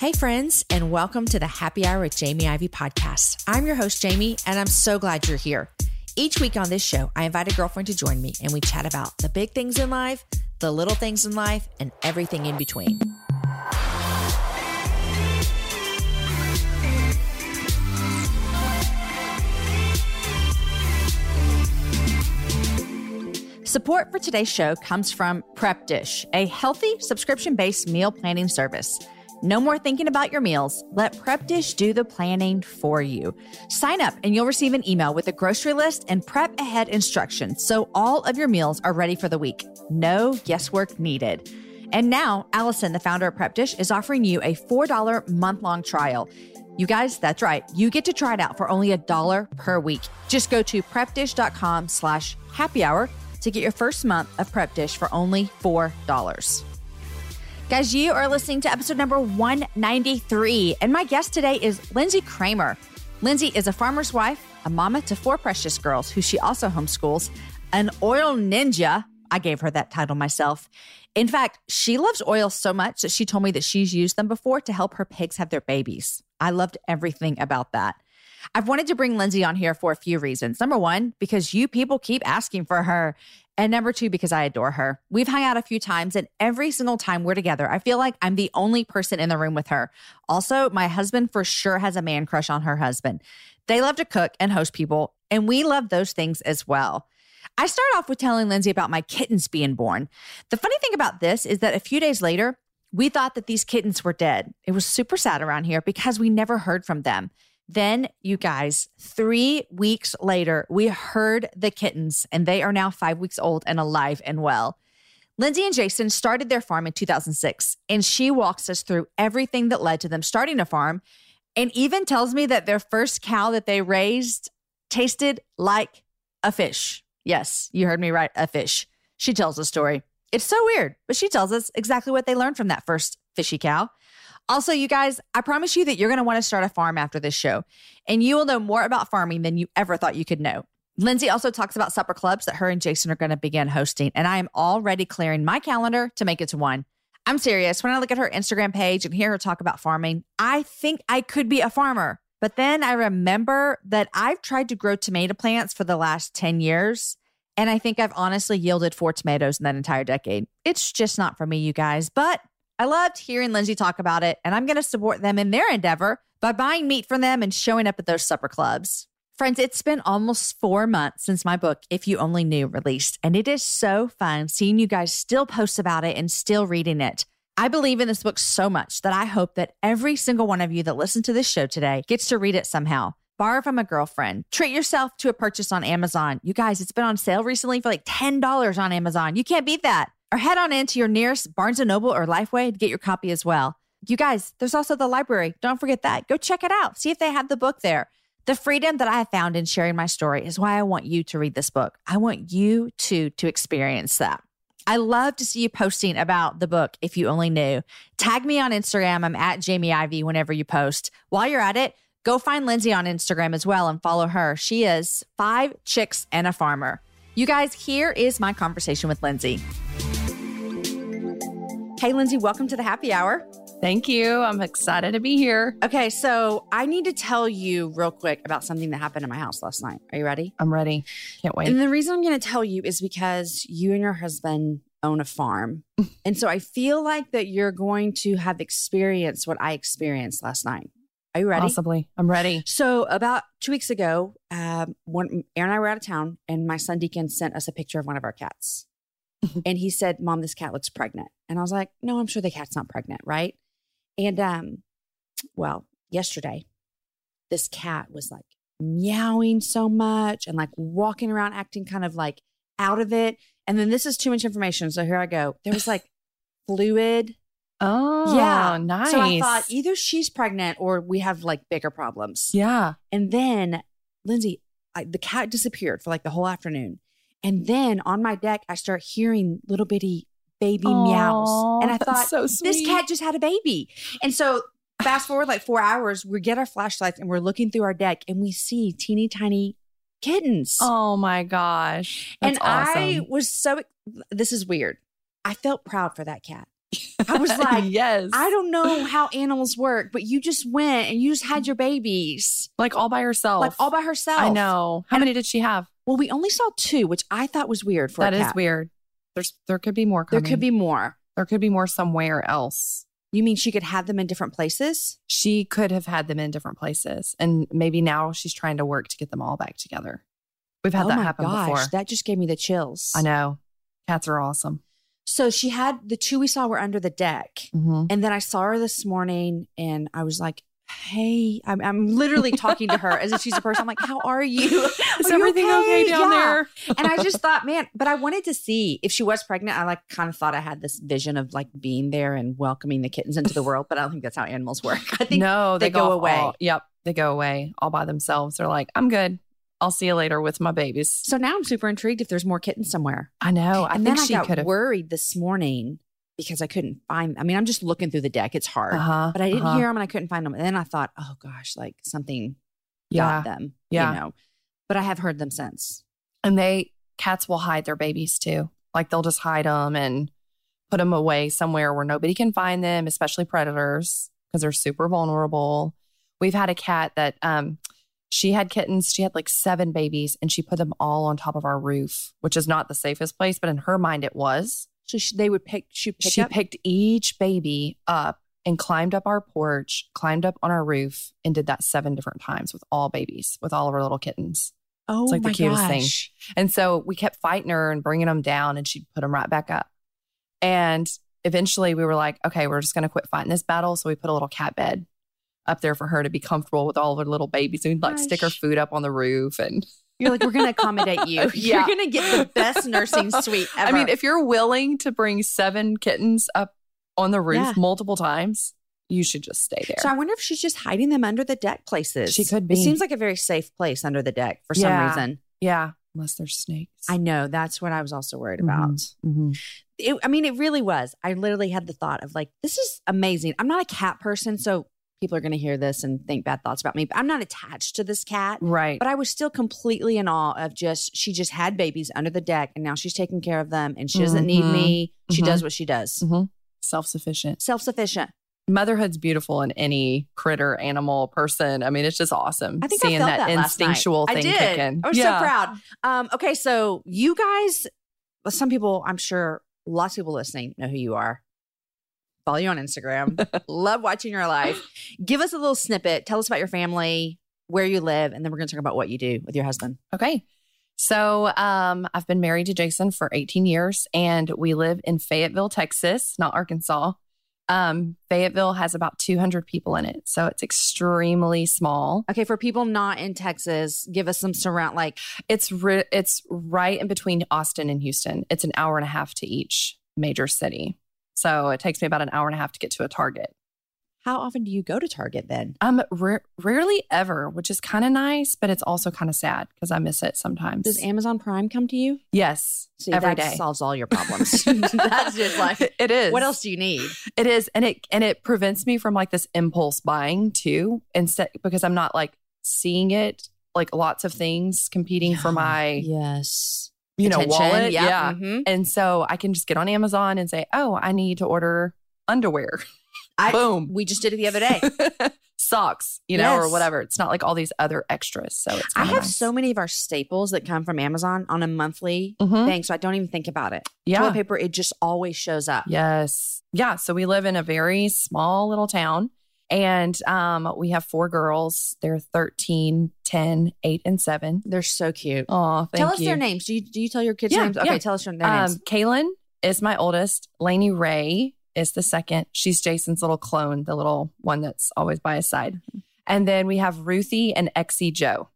Hey, friends, and welcome to the Happy Hour with Jamie Ivey podcast. I'm your host, Jamie, and I'm so glad you're here. Each week on this show, I invite a girlfriend to join me and we chat about the big things in life, the little things in life, and everything in between. Support for today's show comes from Prep Dish, a healthy subscription based meal planning service. No more thinking about your meals. Let Prep Dish do the planning for you. Sign up and you'll receive an email with a grocery list and prep ahead instructions so all of your meals are ready for the week. No guesswork needed. And now, Allison, the founder of Prep Dish, is offering you a $4 month long trial. You guys, that's right. You get to try it out for only a dollar per week. Just go to prepdish.com slash happy hour to get your first month of Prep Dish for only $4. Guys, you are listening to episode number 193, and my guest today is Lynsey Kramer. Lynsey is a farmer's wife, a mama to four precious girls who she also homeschools, an oil ninja. I gave her that title myself. In fact, she loves oil so much that she told me that she's used them before to help her pigs have their babies. I loved everything about that. I've wanted to bring Lynsey on here for a few reasons. Number one, because you people keep asking for her. And number two, because I adore her. We've hung out a few times, and every single time we're together, I feel like I'm the only person in the room with her. Also, my husband for sure has a man crush on her husband. They love to cook and host people, and we love those things as well. I start off with telling Lynsey about my kittens being born. The funny thing about this is that a few days later, we thought that these kittens were dead. It was super sad around here because we never heard from them. Then, you guys, three weeks later, we heard the kittens, and they are now five weeks old and alive and well. Lynsey and Jason started their farm in 2006, and she walks us through everything that led to them starting a farm and even tells me that their first cow that they raised tasted like a fish. Yes, you heard me right, a fish. She tells the story. It's so weird, but she tells us exactly what they learned from that first fishy cow. Also, you guys, I promise you that you're going to want to start a farm after this show, and you will know more about farming than you ever thought you could know. Lynsey also talks about supper clubs that her and Jason are going to begin hosting, and I am already clearing my calendar to make it to one. I'm serious. When I look at her Instagram page and hear her talk about farming, I think I could be a farmer. But then I remember that I've tried to grow tomato plants for the last 10 years. And I think I've honestly yielded four tomatoes in that entire decade. It's just not for me, you guys. But I loved hearing Lynsey talk about it, and I'm going to support them in their endeavor by buying meat from them and showing up at those supper clubs. Friends, it's been almost four months since my book, If You Only Knew, released, and it is so fun seeing you guys still post about it and still reading it. I believe in this book so much that I hope that every single one of you that listen to this show today gets to read it somehow. Borrow from a girlfriend. Treat yourself to a purchase on Amazon. You guys, it's been on sale recently for like $10 on Amazon. You can't beat that or head on into your nearest Barnes & Noble or Lifeway to get your copy as well. You guys, there's also the library. Don't forget that. Go check it out. See if they have the book there. The freedom that I found in sharing my story is why I want you to read this book. I want you to to experience that. I love to see you posting about the book if you only knew. Tag me on Instagram. I'm at Jamie Ivey whenever you post. While you're at it, go find Lynsey on Instagram as well and follow her. She is five chicks and a farmer. You guys, here is my conversation with Lynsey. Hey, Lynsey, welcome to the happy hour. Thank you. I'm excited to be here. Okay, so I need to tell you real quick about something that happened in my house last night. Are you ready? I'm ready. Can't wait. And the reason I'm going to tell you is because you and your husband own a farm. and so I feel like that you're going to have experienced what I experienced last night. Are you ready? Possibly. I'm ready. So about two weeks ago, um, when Aaron and I were out of town, and my son Deacon sent us a picture of one of our cats. and he said, Mom, this cat looks pregnant. And I was like, No, I'm sure the cat's not pregnant, right? And um, well, yesterday, this cat was like meowing so much and like walking around acting kind of like out of it. And then this is too much information. So here I go. There was like fluid. Oh, yeah. Nice. So I thought either she's pregnant or we have like bigger problems. Yeah. And then Lynsey, I, the cat disappeared for like the whole afternoon. And then on my deck, I start hearing little bitty baby Aww, meows. And I thought, so this cat just had a baby. And so fast forward like four hours, we get our flashlights and we're looking through our deck and we see teeny tiny kittens. Oh my gosh. and awesome. I was so, this is weird. I felt proud for that cat I was like, yes. I don't know how animals work, but you just went and you just had your babies like all by herself. like all by herself. I know. How And- many did she have? Well, we only saw two, which I thought was weird for That is weird. There's there could be more coming. There could be more. there could be more somewhere else. You mean she could have them in different places? She could have had them in different places. And maybe now she's trying to work to get them all back together. We've had oh that my happen gosh, before. that just gave me the chills. I know. Cats are awesome. So she had the two we saw were under the deck. Mhm. And then I saw her this morning and I was like, Hey, I'm, I'm literally talking to her as if she's a person. I'm like, How are you? Is Are you everything okay, down Yeah. there? and I just thought, man, but I wanted to see if she was pregnant. I like kind of thought I had this vision of like being there and welcoming the kittens into the world, but I don't think that's how animals work. I think no, they they, go off away. all- yep, they go away all by themselves. They're like, I'm good. I'll see you later with my babies. so. Now I'm super intrigued if there's more kittens somewhere. I know. I and think then I she got could have. worried this morning because I couldn't find. I mean, I'm just looking through the deck. It's hard, Uh-huh, but I didn't uh-huh. hear them and I couldn't find them. And then I thought, oh gosh, like something Yeah, got them. yeah. you know. But I have heard them since. and they cats will hide their babies too. Like they'll just hide them and put them away somewhere where nobody can find them, especially predators, because they're super vulnerable. We've had a cat that um she had kittens. She had like seven babies, and she put them all on top of our roof, which is not the safest place, but in her mind it was. So she, they would pick. She pick she up. picked each baby up and climbed up our porch, climbed up on our roof, and did that seven different times with all babies, with all of our little kittens. oh it's like the my cutest thing. gosh. And so we kept fighting her and bringing them down, and she'd put them right back up. And eventually we were like, okay, we're just going to quit fighting this battle. So we put a little cat bed up there for her to be comfortable with all of her little babies. And we'd like stick her food up on the roof. And You're like, we're going to accommodate you. Yeah. You're going to get the best nursing suite ever. I mean, if you're willing to bring seven kittens up on the roof Yeah. multiple times, you should just stay there. so I wonder if she's just hiding them under the deck places. She could be. It seems like a very safe place under the deck for some Yeah. reason. yeah, unless there's snakes. I know. That's what I was also worried about. Mhm. It, I mean, it really was. I literally had the thought of like, this is amazing. I'm not a cat person, so people are going to hear this and think bad thoughts about me. But I'm not attached to this cat. Right. But I was still completely in awe of just she just had babies under the deck and now she's taking care of them and she doesn't need Mhm. me. She Mhm. does what she does. Mhm. Self sufficient. Self sufficient. Motherhood's beautiful in any critter, animal, person. I mean, it's just awesome I think seeing I felt that, that, last night. instinctual I thing did. kicking. I was Yeah. so proud. Um, okay, so you guys, some people, I'm sure, lots of people listening know who you are. Follow you on Instagram. Love watching your life. Give us a little snippet. Tell us about your family, where you live, and then we're going to talk about what you do with your husband. Okay. So um, I've been married to Jason for 18 years and we live in Fayetteville, Texas, not Arkansas. Um, Fayetteville has about 200 people in it. So it's extremely small. Okay, for people not in Texas, give us some surround like It's ri- it's right in between Austin and Houston. It's an hour and a half to each major city. So it takes me about an hour and a half to get to a Target. how often do you go to Target then? Um, ra- rarely ever, which is kind of nice, but it's also kind of sad because I miss it sometimes. Does Amazon Prime come to you? yes, See, every that day. solves all your problems. That's just like it is. what else do you need? It is, and it and it prevents me from like this impulse buying too. Instead, because I'm not like seeing it like lots of things competing for my yes, you know wallet. Yeah. mhm. and so I can just get on Amazon and say, oh, I need to order underwear. I- Boom. We just did it the other day. Socks, you know, or whatever. It's not like all these other extras. So it's I have nice. so many of our staples that come from Amazon on a monthly Mhm. thing, so I don't even think about it. Yeah. Toilet paper, it just always shows up. Yes. Yeah. So we live in a very small little town and um, we have four girls. They're 13, 10, 8, and 7. They're so cute. Oh, thank tell us you. their names. Do you do you tell your kids Yeah, names? Okay, yeah. tell us their their Um, names. Kaylin is my oldest. Lainey Ray is the second. She's Jason's little clone, the little one that's always by his side. Mm-hmm. And then we have Ruthie and Exie Joe.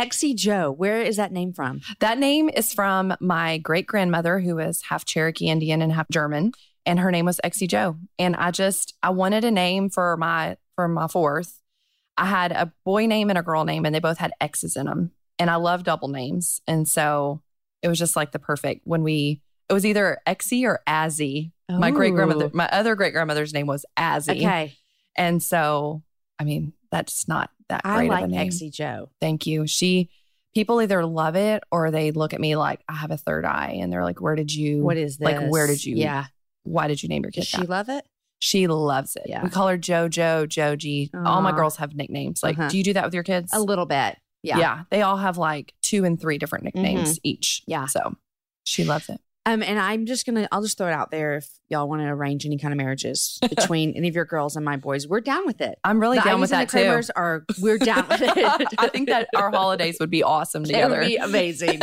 Exie Joe. Where is that name from? That name is from my great grandmother, who is half Cherokee Indian and half German, and her name was Exie Joe. And I just I wanted a name for my for my fourth. I had a boy name and a girl name, and they both had X's in them. And I love double names, and so it was just like the perfect when we. It was either Exie or Azzy. My great grandmother, my other great grandmother's name was Azzy, Okay, and so I mean that's not that I great like of a name. Exie Joe. Thank you. She people either love it or they look at me like I have a third eye and they're like, Where did you What is this? like where did you Yeah, why did you name your kid Does she that? love it? She loves it. Yeah. We call her JoJo, Joji. All my girls have nicknames. Like, Uh-huh. do you do that with your kids? A little bit. Yeah. Yeah. They all have like two and three different nicknames each. Yeah. So she loves it. Um, and I'm just gonna, I'll just throw it out there if y'all want to arrange any kind of marriages between any of your girls and my boys, we're down with it. I'm really the down Iveys with that the too. Are, we're down with it. I think that our holidays would be awesome it together. would be amazing.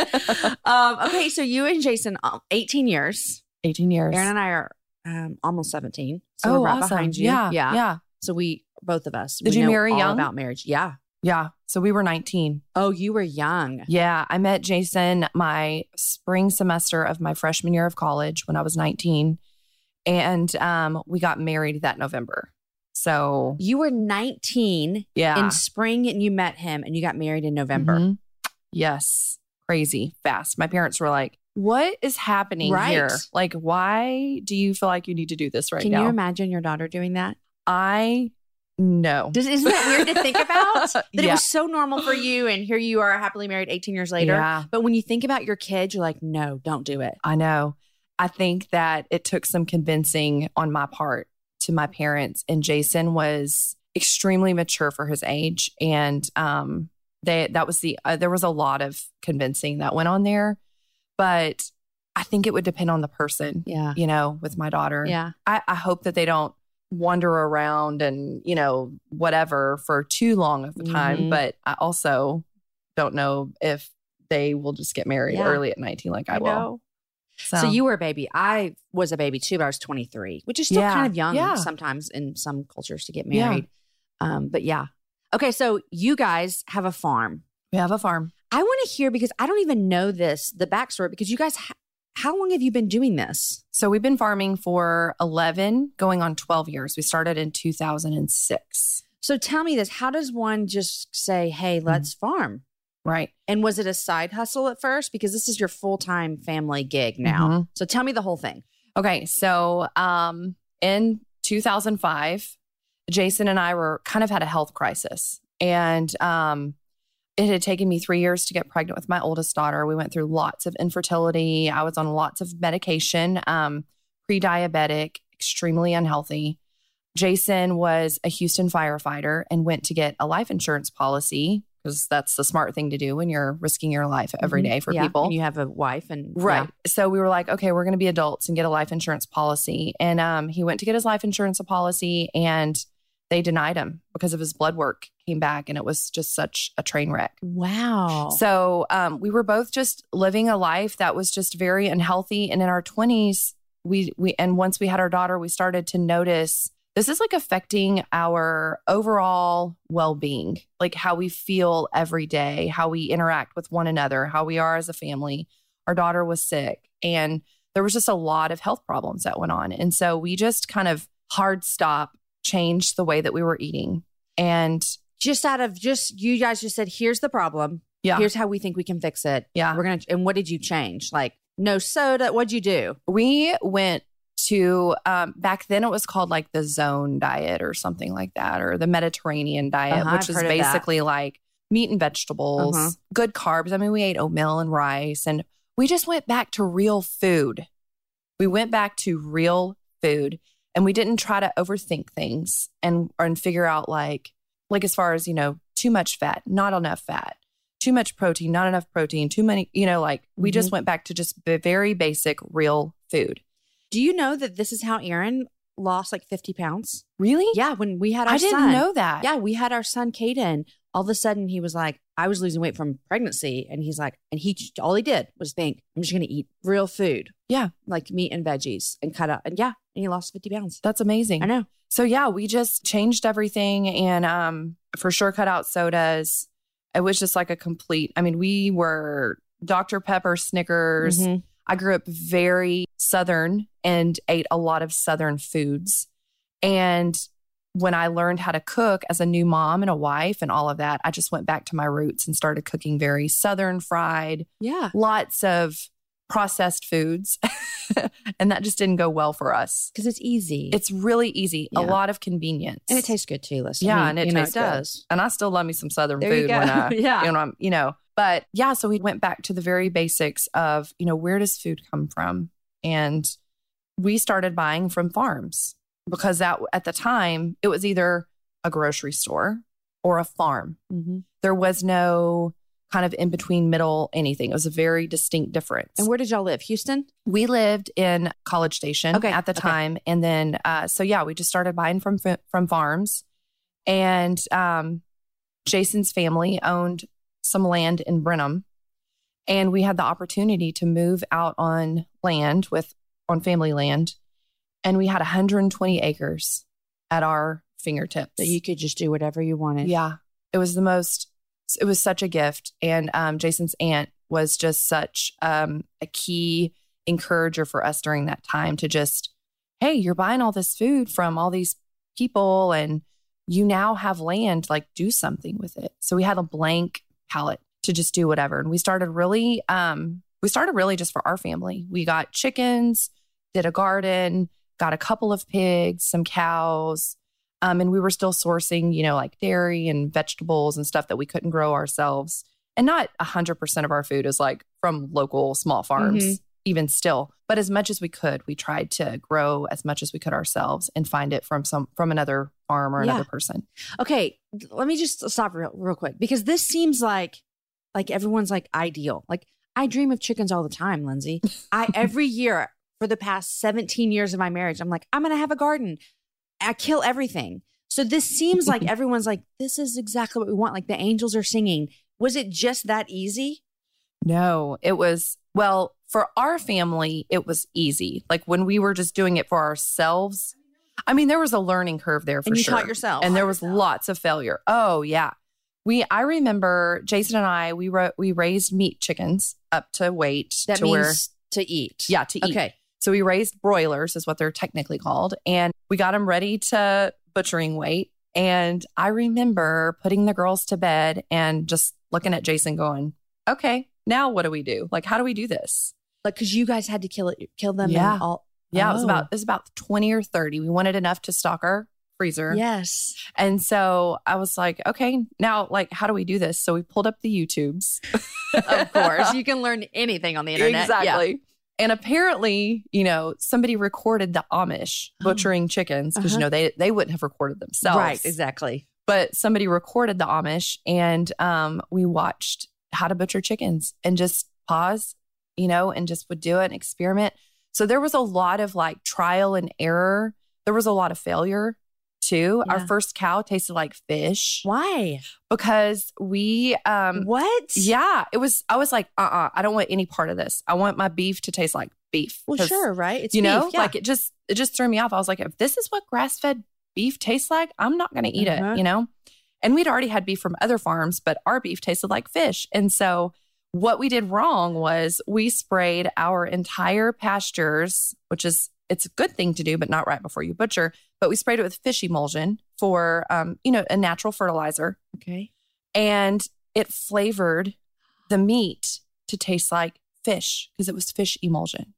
um, okay, so you and Jason, um, 18 years. 18 years. Aaron and I are um, almost 17. So oh, we're right awesome. behind you. Yeah. yeah. Yeah. So we, both of us, Did we you know marry all young? about marriage. Yeah. Yeah. So we were 19. Oh, you were young. Yeah. I met Jason my spring semester of my freshman year of college when I was 19. And um, we got married that November. So, You were 19 yeah. in spring and you met him and you got married in November. Mhm. Yes. Crazy fast. My parents were like, what is happening Right. here? Like, why do you feel like you need to do this right Can now? Can you imagine your daughter doing that? I know. Does, isn't that weird to think about? That it was so normal for you, and here you are happily married 18 years later. Yeah. But when you think about your kids, you're like, no, don't do it. I know. I think that it took some convincing on my part to my parents, and Jason was extremely mature for his age, and um, they that was the uh, there was a lot of convincing that went on there, but I think it would depend on the person. Yeah. You know, with my daughter, Yeah. I, I hope that they don't wander around and you know whatever for too long of a time, Mhm. but I also don't know if they will just get married Yeah. early at 19 like I, will. know. So. you were a baby. I was a baby too, but I was 23, which is still Yeah. kind of young Yeah. sometimes in some cultures to get married. Um, but yeah. Okay. So you guys have a farm. We have a farm. I want to hear because I don't even know this, the backstory, because you guys, ha- how long have you been doing this? So we've been farming for 11, going on 12 years. We started in 2006. So tell me this how does one just say, hey, Mm-hmm. let's farm? Right. And was it a side hustle at first? Because this is your full time family gig now. Mhm. So tell me the whole thing. Okay. So um, in 2005, Jason and I were kind of had a health crisis. And um, it had taken me three years to get pregnant with my oldest daughter. We went through lots of infertility. I was on lots of medication, um, pre diabetic, extremely unhealthy. Jason was a Houston firefighter and went to get a life insurance policy because that's the smart thing to do when you're risking your life every day for Mm-hmm. Yeah. people. And you have a wife and Right. So we were like, okay, we're going to be adults and get a life insurance policy. And um, he went to get his life insurance policy and they denied him because of his blood work came back and it was just such a train wreck. Wow. So um, we were both just living a life that was just very unhealthy. And in our 20s, we, we, and once we had our daughter, we started to notice this is like affecting our overall well being, like how we feel every day, how we interact with one another, how we are as a family. Our daughter was sick and there was just a lot of health problems that went on. And so we just kind of hard stop changed the way that we were eating. And just out of just you guys just said, here's the problem. yeah, Here's how we think we can fix it. yeah. We're gonna and what did you change? Like no soda. What'd you do? we went to um, back then it was called like the zone diet or something like that or the mediterranean diet Uh-huh, which I've is heard of that. basically like meat and vegetables Uh-huh. good carbs i mean we ate oatmeal and rice and we just went back to real food we went back to real food and we didn't try to overthink things and and figure out like like as far as you know too much fat not enough fat too much protein not enough protein too many you know like we just mm-hmm. went back to just very basic real food Do you know that this is how Aaron lost like 50 pounds? really Yeah, when we had our i didn't son. know that Yeah, we had our son Caden. All of a sudden, he was like, I was losing weight from pregnancy. And he's like, and he all he did was think, I'm just going to eat real food. Yeah. Like meat and veggies and cut out. And yeah, and he lost 50 pounds. that's amazing I know. So yeah, we just changed everything and um for sure cut out sodas. It was just like a complete I mean, we were Dr. Pepper, Snickers. Mhm. I grew up very southern and ate a lot of southern foods. And when I learned how to cook as a new mom and a wife and all of that, I just went back to my roots and started cooking very southern fried, Yeah. lots of processed foods. and that just didn't go well for us. Because it's easy. It's really easy, a lot of convenience. and it tastes good too. Listen. Yeah, I mean, and it you know, tastes good. does. and I still love me some southern There food when I, Yeah. you know, I'm, you know, but yeah, so we went back to the very basics of, you know, where does food come from? And we started buying from farms because that at the time it was either a grocery store or a farm. Mm-hmm. There was no kind of in between middle anything. It was a very distinct difference. And where did y'all live? Houston? we lived in College Station Okay, at the okay. time, and then uh, so yeah, we just started buying from from farms, and um, Jason's family owned some land in Brenham, and we had the opportunity to move out on land with on family land, and we had 120 acres at our fingertips. That you could just do whatever you wanted. Yeah. It was the most, it was such a gift. And um, Jason's aunt was just such um, a key encourager for us during that time to just, hey, you're buying all this food from all these people and you now have land, like do something with it. So we had a blank palette to just do whatever. And we started really, um, we started really just for our family. We got chickens, did a garden, got a couple of pigs, some cows, um, and we were still sourcing, you know, like dairy and vegetables and stuff that we couldn't grow ourselves. And not 100% of our food is like from local small farms, Mhm. even still. But as much as we could, we tried to grow as much as we could ourselves and find it from some from another farm or Yeah. another person. Okay, let me just stop real, real quick because this seems like like everyone's like ideal. Like I dream of chickens all the time, Lynsey. I every year for the past 17 years of my marriage, I'm like, I'm gonna have a garden. I kill everything. So this seems like everyone's like, this is exactly what we want. Like the angels are singing. Was it just that easy? No, it was, well, for our family, it was easy. Like when we were just doing it for ourselves, I mean, there was a learning curve there for and you sure. taught yourself. and there was lots of failure. Oh yeah. We I remember Jason and I we wrote we raised meat chickens up to weight that to means where to eat. yeah to eat. Okay. So we raised broilers is what they're technically called and we got them ready to butchering weight and I remember putting the girls to bed and just looking at Jason going, "Okay, now what do we do? Like how do we do this?" Like because you guys had to kill it, kill them. Yeah. All. Yeah, it was Oh. about it was about 20 or 30. We wanted enough to stock our freezer. Yes. And so I was like, okay, now like how do we do this? So we pulled up the YouTubes. of course. You can learn anything on the internet. Yeah. And apparently, you know, somebody recorded the Amish Oh. butchering chickens because you Uh-huh. know they they wouldn't have recorded themselves. Right. Exactly. But somebody recorded the Amish and um we watched how to butcher chickens and just pause, you know, and just would do it and experiment. So there was a lot of like trial and error. There was a lot of failure too. Our first cow tasted like fish Why? because we um what? yeah, it was I was like, uh-uh, I don't want any part of this. I want my beef to taste like beef. Well, sure. Right. It's you know, yeah. like it just it just threw me off. I was like, if this is what grass-fed beef tastes like, I'm not gonna eat Uh-huh. it, you know? And we'd already had beef from other farms, but our beef tasted like fish. And so what we did wrong was we sprayed our entire pastures, which is it's a good thing to do, but not right before you butcher. But we sprayed it with fish emulsion for um, you know, a natural fertilizer okay. and it flavored the meat to taste like fish because it was fish emulsion.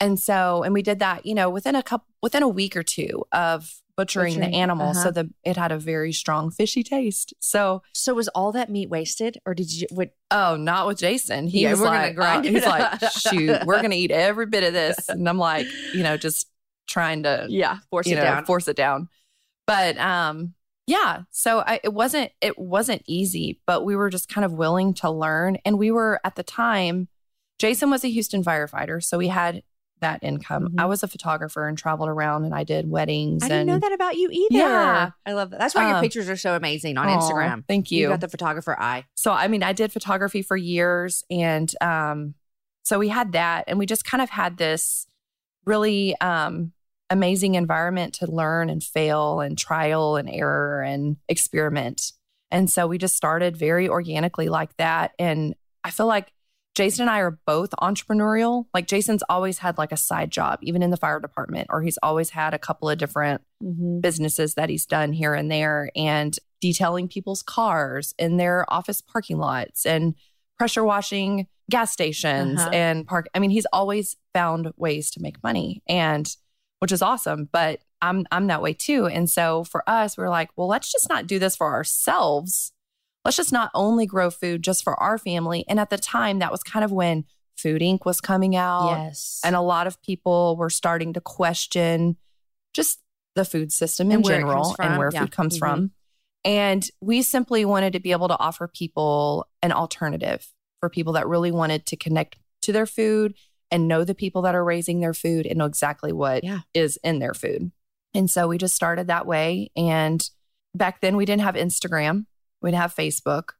And so, and we did that, you know, within a couple, within a week or two of butchering, Butchering, the animal, uh-huh. so the it had a very strong fishy taste. So, So was all that meat wasted, or did you? What? oh, not with Jason. He Yeah, was like, uh, he's like, shoot, we're gonna eat every bit of this, and I'm like, you know, just trying to Yeah. Force it know, down. force it down. But um, yeah. So I, it wasn't it wasn't easy, but we were just kind of willing to learn, and we were at the time. Jason was a Houston firefighter, so we had that income. Mhm. I was a photographer and traveled around, and I did weddings. I didn't and, know that about you either. Yeah. I love that. That's why your Um, pictures are so amazing on Aw, Instagram. Thank You you. got the photographer eye. so I mean, I did photography for years, and um, so we had that, and we just kind of had this really um amazing environment to learn and fail and trial and error and experiment. And so we just started very organically like that. And I feel like Jason and I are both entrepreneurial. Like Jason's always had like a side job, even in the fire department, or he's always had a couple of different Mm-hmm. businesses that he's done here and there and detailing people's cars in their office parking lots and pressure washing gas stations Uh-huh. and park. I mean, he's always found ways to make money and which is awesome, but I'm I'm that way too. And so for us, we're like, well, let's just not do this for ourselves. Let's just not only grow food just for our family. And at the time, that was kind of when Food Inc. was coming out. Yes. And a lot of people were starting to question just the food system in general and where Yeah. food comes Mhm. from. And we simply wanted to be able to offer people an alternative for people that really wanted to connect to their food and know the people that are raising their food and know exactly what is Yeah. in their food. And so we just started that way. And back then we didn't have Instagram, we didn't have Facebook.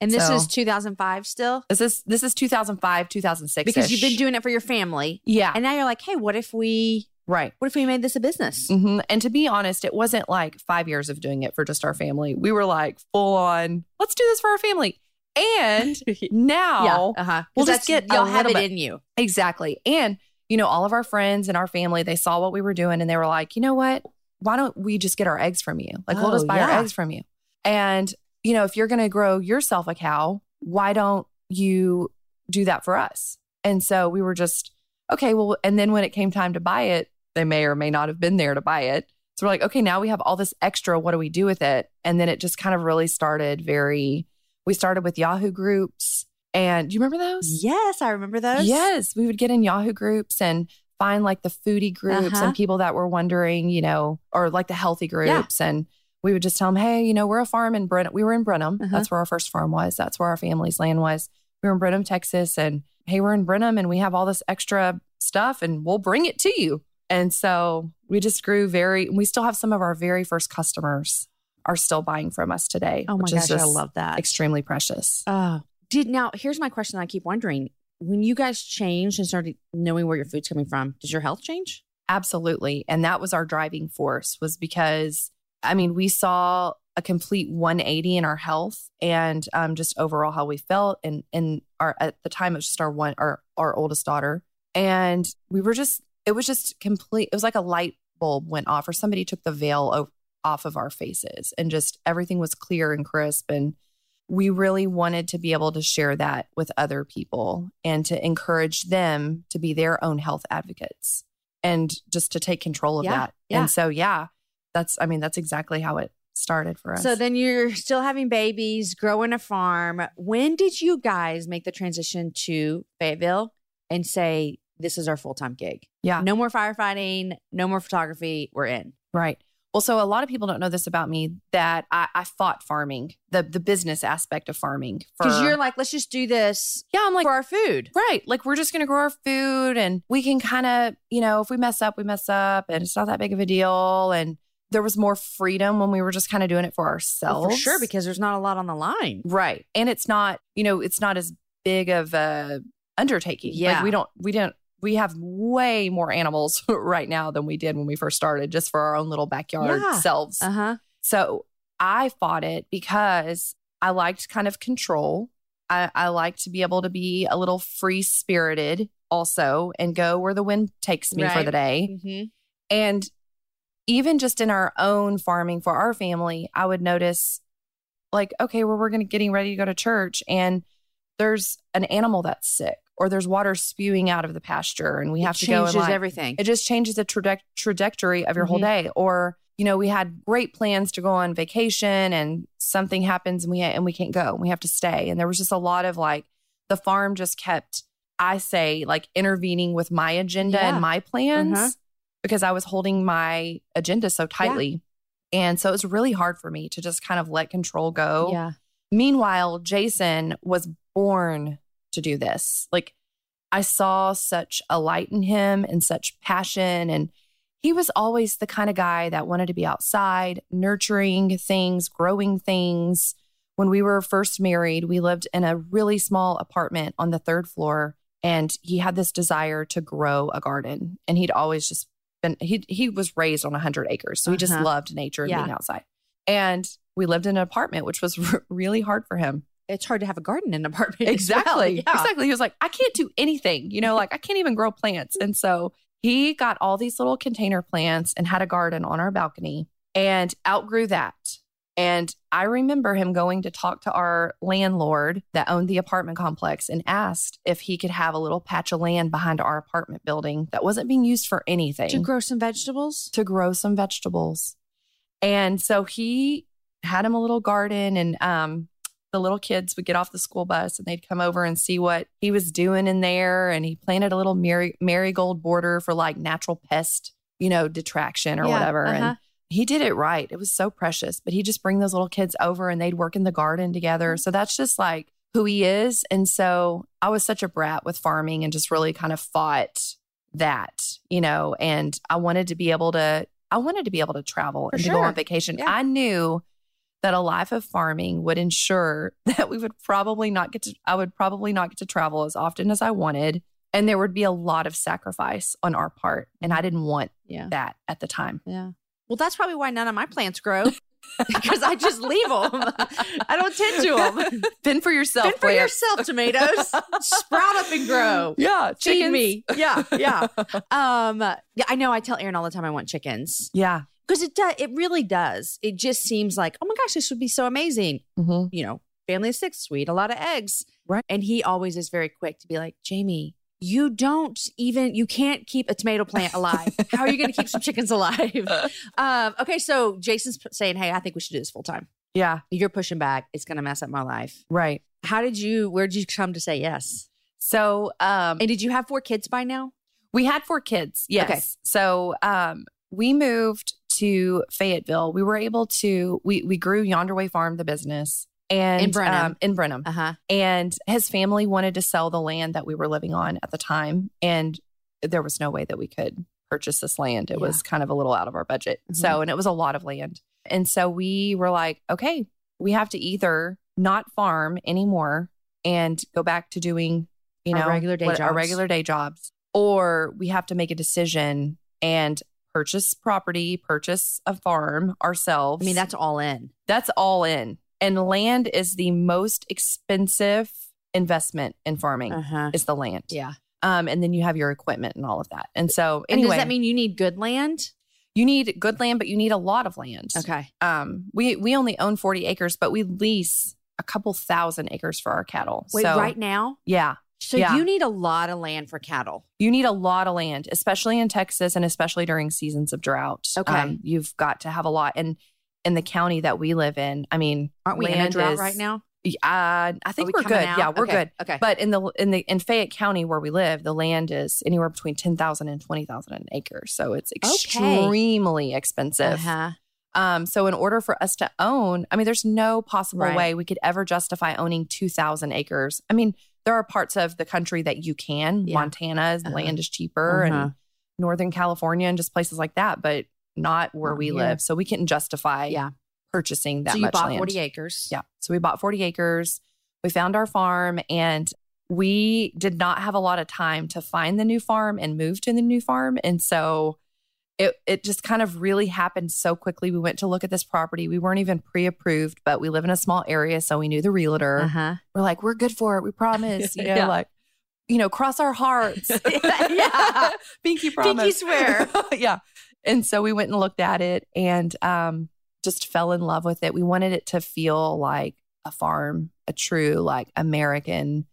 and this so- is 2005 still? This is this is 2005, 2006. Because you've been doing it for your family. yeah, And now you're like, hey, what if we right. what if we made this a business? hmm And to be honest, it wasn't like five years of doing it for just our family. We were like full on, let's do this for our family. And now, yeah. Uh-huh. we'll just get y'all have it bit- in you. exactly. And, you know, all of our friends and our family, they saw what we were doing and they were like, you know what? Why don't we just get our eggs from you? Like, we'll Oh, just buy our eggs from you. And, you know, if you're going to grow yourself a cow, why don't you do that for us? And so we were just, okay, well, and then when it came time to buy it, they may or may not have been there to buy it. So we're like, okay, now we have all this extra. What do we do with it? And then it just kind of really started very, we started with Yahoo groups. And do you remember those? Yes, I remember those. Yes, we would get in Yahoo groups and find like the foodie groups Uh-huh. and people that were wondering, you know, or like the healthy groups. And we would just tell them, hey, you know, we're a farm in Brenham. We were in Brenham. Uh-huh. That's where our first farm was. That's where our family's land was. We were in Brenham, Texas. And hey, we're in Brenham and we have all this extra stuff and we'll bring it to you. And so we just grew very, we still have some of our very first customers are still buying from us today. Oh my gosh, I love that. extremely precious. Oh, did now here's my question I keep wondering. When you guys changed and started knowing where your food's coming from, does your health change? Absolutely. And that was our driving force was because I mean, we saw a complete 180 in our health and um, just overall how we felt. And and our at the time it was just our one our our oldest daughter. And we were just it was just complete, it was like a light bulb went off or somebody took the veil off of our faces and just everything was clear and crisp. And we really wanted to be able to share that with other people and to encourage them to be their own health advocates and just to take control of Yeah, that. yeah. And so, yeah, that's, I mean, that's exactly how it started for us. So then you're still having babies, growing a farm. When did you guys make the transition to Fayetteville and say, this is our full time gig? yeah, No more firefighting, no more photography. We're in. right. Well, so a lot of people don't know this about me that I, I fought farming, the the business aspect of farming. Because you're like, let's just do this yeah, I'm like, for our food. Right. Like we're just going to grow our food and we can kind of, you know, if we mess up, we mess up and it's not that big of a deal. And there was more freedom when we were just kind of doing it for Well, ourselves. for sure, because there's not a lot on the line. right. And it's not, you know, it's not as big of a undertaking. Yeah. Like we don't, we didn't, we have way more animals right now than we did when we first started just for our own little backyard Yeah. selves. Uh huh. So I fought it because I liked kind of control. I, I like to be able to be a little free spirited also and go where the wind takes me for the day. Mm-hmm. And even just in our own farming for our family, I would notice like, okay, well, we're going to getting ready to go to church and there's an animal that's sick or there's water spewing out of the pasture and we have to go changes and like, everything. it just changes the traje- trajectory of your whole Mhm. day. Or you know, we had great plans to go on vacation, and something happens, and we and we can't go. and We have to stay. And there was just a lot of like the farm just kept, I say, like intervening with my agenda Yeah. and my plans Uh-huh. Because I was holding my agenda so tightly. And so it was really hard for me to just kind of let control go. yeah. Meanwhile, Jason was born to do this. Like, I saw such a light in him and such passion. And he was always the kind of guy that wanted to be outside, nurturing things, growing things. When we were first married, we lived in a really small apartment on the third floor. And he had this desire to grow a garden. And he'd always just been, he, he was raised on 100 acres. So he just Uh-huh. loved nature and Yeah. being outside. And we lived in an apartment, which was r- really hard for him. It's hard to have a garden in an apartment. as well. Exactly. Yeah. Exactly. He was like, I can't do anything, you know, like I can't even grow plants. And so he got all these little container plants and had a garden on our balcony and outgrew that. And I remember him going to talk to our landlord that owned the apartment complex and asked if he could have a little patch of land behind our apartment building that wasn't being used for anything To grow some vegetables. to grow some vegetables. And so he had him a little garden and um the little kids would get off the school bus and they'd come over and see what he was doing in there. And he planted a little mary, marigold border for like natural pest, you know, detraction or Yeah, whatever. uh-huh. And he did it right. It was so precious. But he just bring those little kids over and they'd work in the garden together. Mm-hmm. So that's just like who he is. And so I was such a brat with farming and just really kind of fought that, you know, and I wanted to be able to I wanted to be able to travel For and to go on vacation. Yeah. I knew that a life of farming would ensure that we would probably not get to I would probably not get to travel as often as I wanted and there would be a lot of sacrifice on our part and I didn't want Yeah. that at the time. Yeah. Well, that's probably why none of my plants grow because I just leave them. I don't tend to them. Fend for yourself. Fend for yourself, tomatoes. Sprout up and grow. Yeah, Feed chickens. me. Yeah, yeah. Um, yeah, I know. I tell Aaron all the time I want chickens Yeah. because it does. It really does. It just seems like, oh my gosh, this would be so amazing. hmm You know, family of six, sweet, a lot of eggs. Right. And he always is very quick to be like, Jamie, you don't even you can't keep a tomato plant alive. How are you going to keep some chickens alive? Um, okay, so Jason's saying, "Hey, I think we should do this full time." Yeah. You're pushing back. It's going to mess up my life. Right. How did you? Where did you come to say yes? So, um, And did you have four kids by now? we had four kids. Yes. Okay. So, um, we moved to Fayetteville. We were able to we we grew Yonder Way Farm, the business, and In Brenham. um, in Brenham. Uh huh. And his family wanted to sell the land that we were living on at the time. And there was no way that we could purchase this land. It Yeah. was kind of a little out of our budget. Mhm. So, and it was a lot of land. And so we were like, okay, we have to either not farm anymore and go back to doing, you Our know, regular day what- our regular day jobs, or we have to make a decision and purchase property, purchase a farm ourselves. I mean, that's all in. That's all in. And land is the most expensive investment in farming Uh huh. is the land. Yeah. Um, and then you have your equipment and all of that. And so And does that mean you need good land? you need good land, but you need a lot of land. Okay. Um, we we only own 40 acres, but we lease a couple thousand acres for our cattle. Wait, so right now? yeah. So Yeah. you need a lot of land for cattle. You need a lot of land, especially in Texas and especially during seasons of drought. Um, Okay. you've got to have a lot. And in the county that we live in, I mean, Aren't we in a drought is- right now? Uh, I think we we are good. out? Yeah, we're Okay, good. Okay. But in the in the in Fayette County where we live, the land is anywhere between ten thousand and twenty thousand an acre. So it's extremely expensive. Uh-huh. Um, so in order for us to own, I mean, there's no possible Right. way we could ever justify owning two thousand acres. I mean, there are parts of the country that you can. Yeah. Montana's Uh-huh. land is cheaper, Uh-huh. and Northern California and just places like that, but not where we live. So we couldn't justify Yeah. purchasing that So you bought land. 40 acres. Yeah. So we bought 40 acres. We found our farm and we did not have a lot of time to find the new farm and move to the new farm. And so it it just kind of really happened so quickly. We went to look at this property. We weren't even pre-approved, but we live in a small area, so we knew the realtor. Uh-huh. We're like, we're good for it. We promise. You know, Yeah. like, you know, cross our hearts. Yeah. Pinky promise. Pinky swear. yeah. And so we went and looked at it and um, just fell in love with it. We wanted it to feel like a farm, a true like American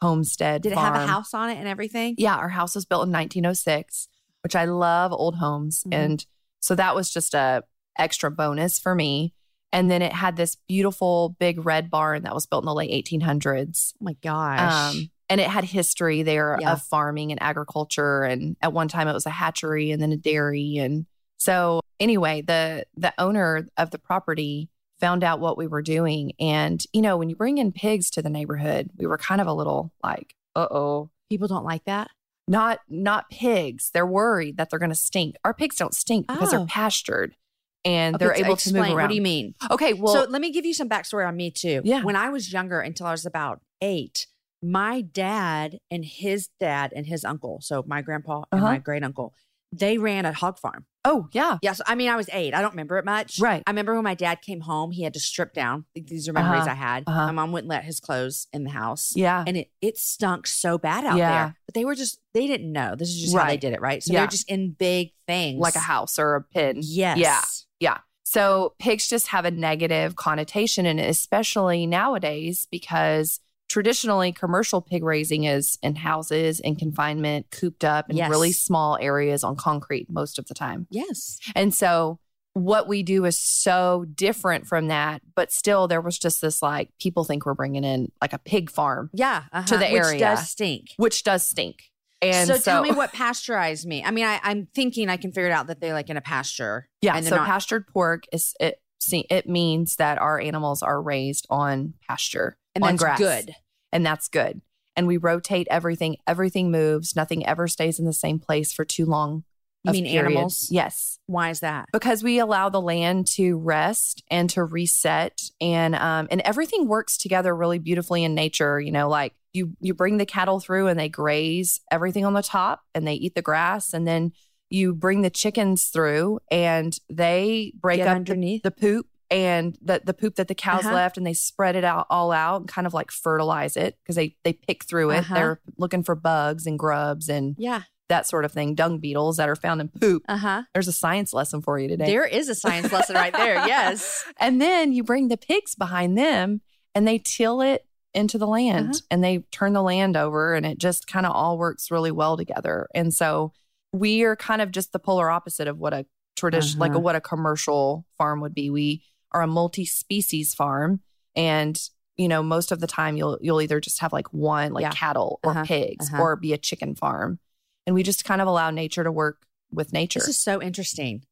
homestead. Did it have a house on it and everything? Yeah, our house was built in 1906, which I love old homes, Mhm. and so that was just a extra bonus for me. And then it had this beautiful big red barn that was built in the late 1800s. Oh my gosh. Um, and it had history there Yeah. of farming and agriculture. And at one time it was a hatchery and then a dairy. And so anyway, the the owner of the property found out what we were doing. And, you know, when you bring in pigs to the neighborhood, we were kind of a little like, uh-oh. People don't like that. Not not pigs. They're worried that they're gonna stink. Our pigs don't stink because Oh. they're pastured and they're able to move around. What do you mean? Okay, well so let me give you some backstory on me too. Yeah. When I was younger, until I was about eight, my dad and his dad and his uncle, so my grandpa and Uh-huh. my great uncle, they ran a hog farm. oh yeah. Yes, I mean I was eight. I don't remember it much. Right. I remember when my dad came home, he had to strip down. These are memories Uh-huh. I had. Uh-huh. My mom wouldn't let his clothes in the house. Yeah. And it it stunk so bad out Yeah. there. But they were just they didn't know. This is just how they did it, right? So Yeah. they're just in big things. Like a house or a pen. Yes. Yeah. Yeah. So pigs just have a negative connotation and especially nowadays, because traditionally commercial pig raising is in houses in confinement, cooped up in Yes. really small areas on concrete most of the time. Yes. And so what we do is so different from that. But still, there was just this like people think we're bringing in like a pig farm, Yeah, uh-huh, To the which area. does stink. which does stink. And so, so, tell me what pasteurized me. I mean, I, I'm thinking I can figure it out that they're like in a pasture. Yeah, and so not- pastured pork is it. See, it means that our animals are raised on pasture and that's grass, good. and that's good. And we rotate everything. Everything moves. Nothing ever stays in the same place for too long. You mean animals? Yes, Why is that? because we allow the land to rest and to reset, and um, and everything works together really beautifully in nature. You know, like you you bring the cattle through and they graze everything on the top, and they eat the grass, and then you bring the chickens through and they break Get up the underneath. the poop and the the poop that the cows Uh-huh. left and they spread it out all out and kind of like fertilize it because they they pick through it. Uh-huh. They're looking for bugs and grubs and yeah. that sort of thing, dung beetles that are found in poop. Uh huh. There's a science lesson for you today. There is a science lesson right there. Yes. And then you bring the pigs behind them and they till it into the land Uh-huh. and they turn the land over and it just kind of all works really well together. And so we are kind of just the polar opposite of what a tradition like a, Uh-huh. what a commercial farm would be. We are a multi-species farm and you know most of the time you'll you'll either just have like one like Yeah. cattle or Uh-huh. pigs Uh-huh. or be a chicken farm. And we just kind of allow nature to work with nature. This is so interesting.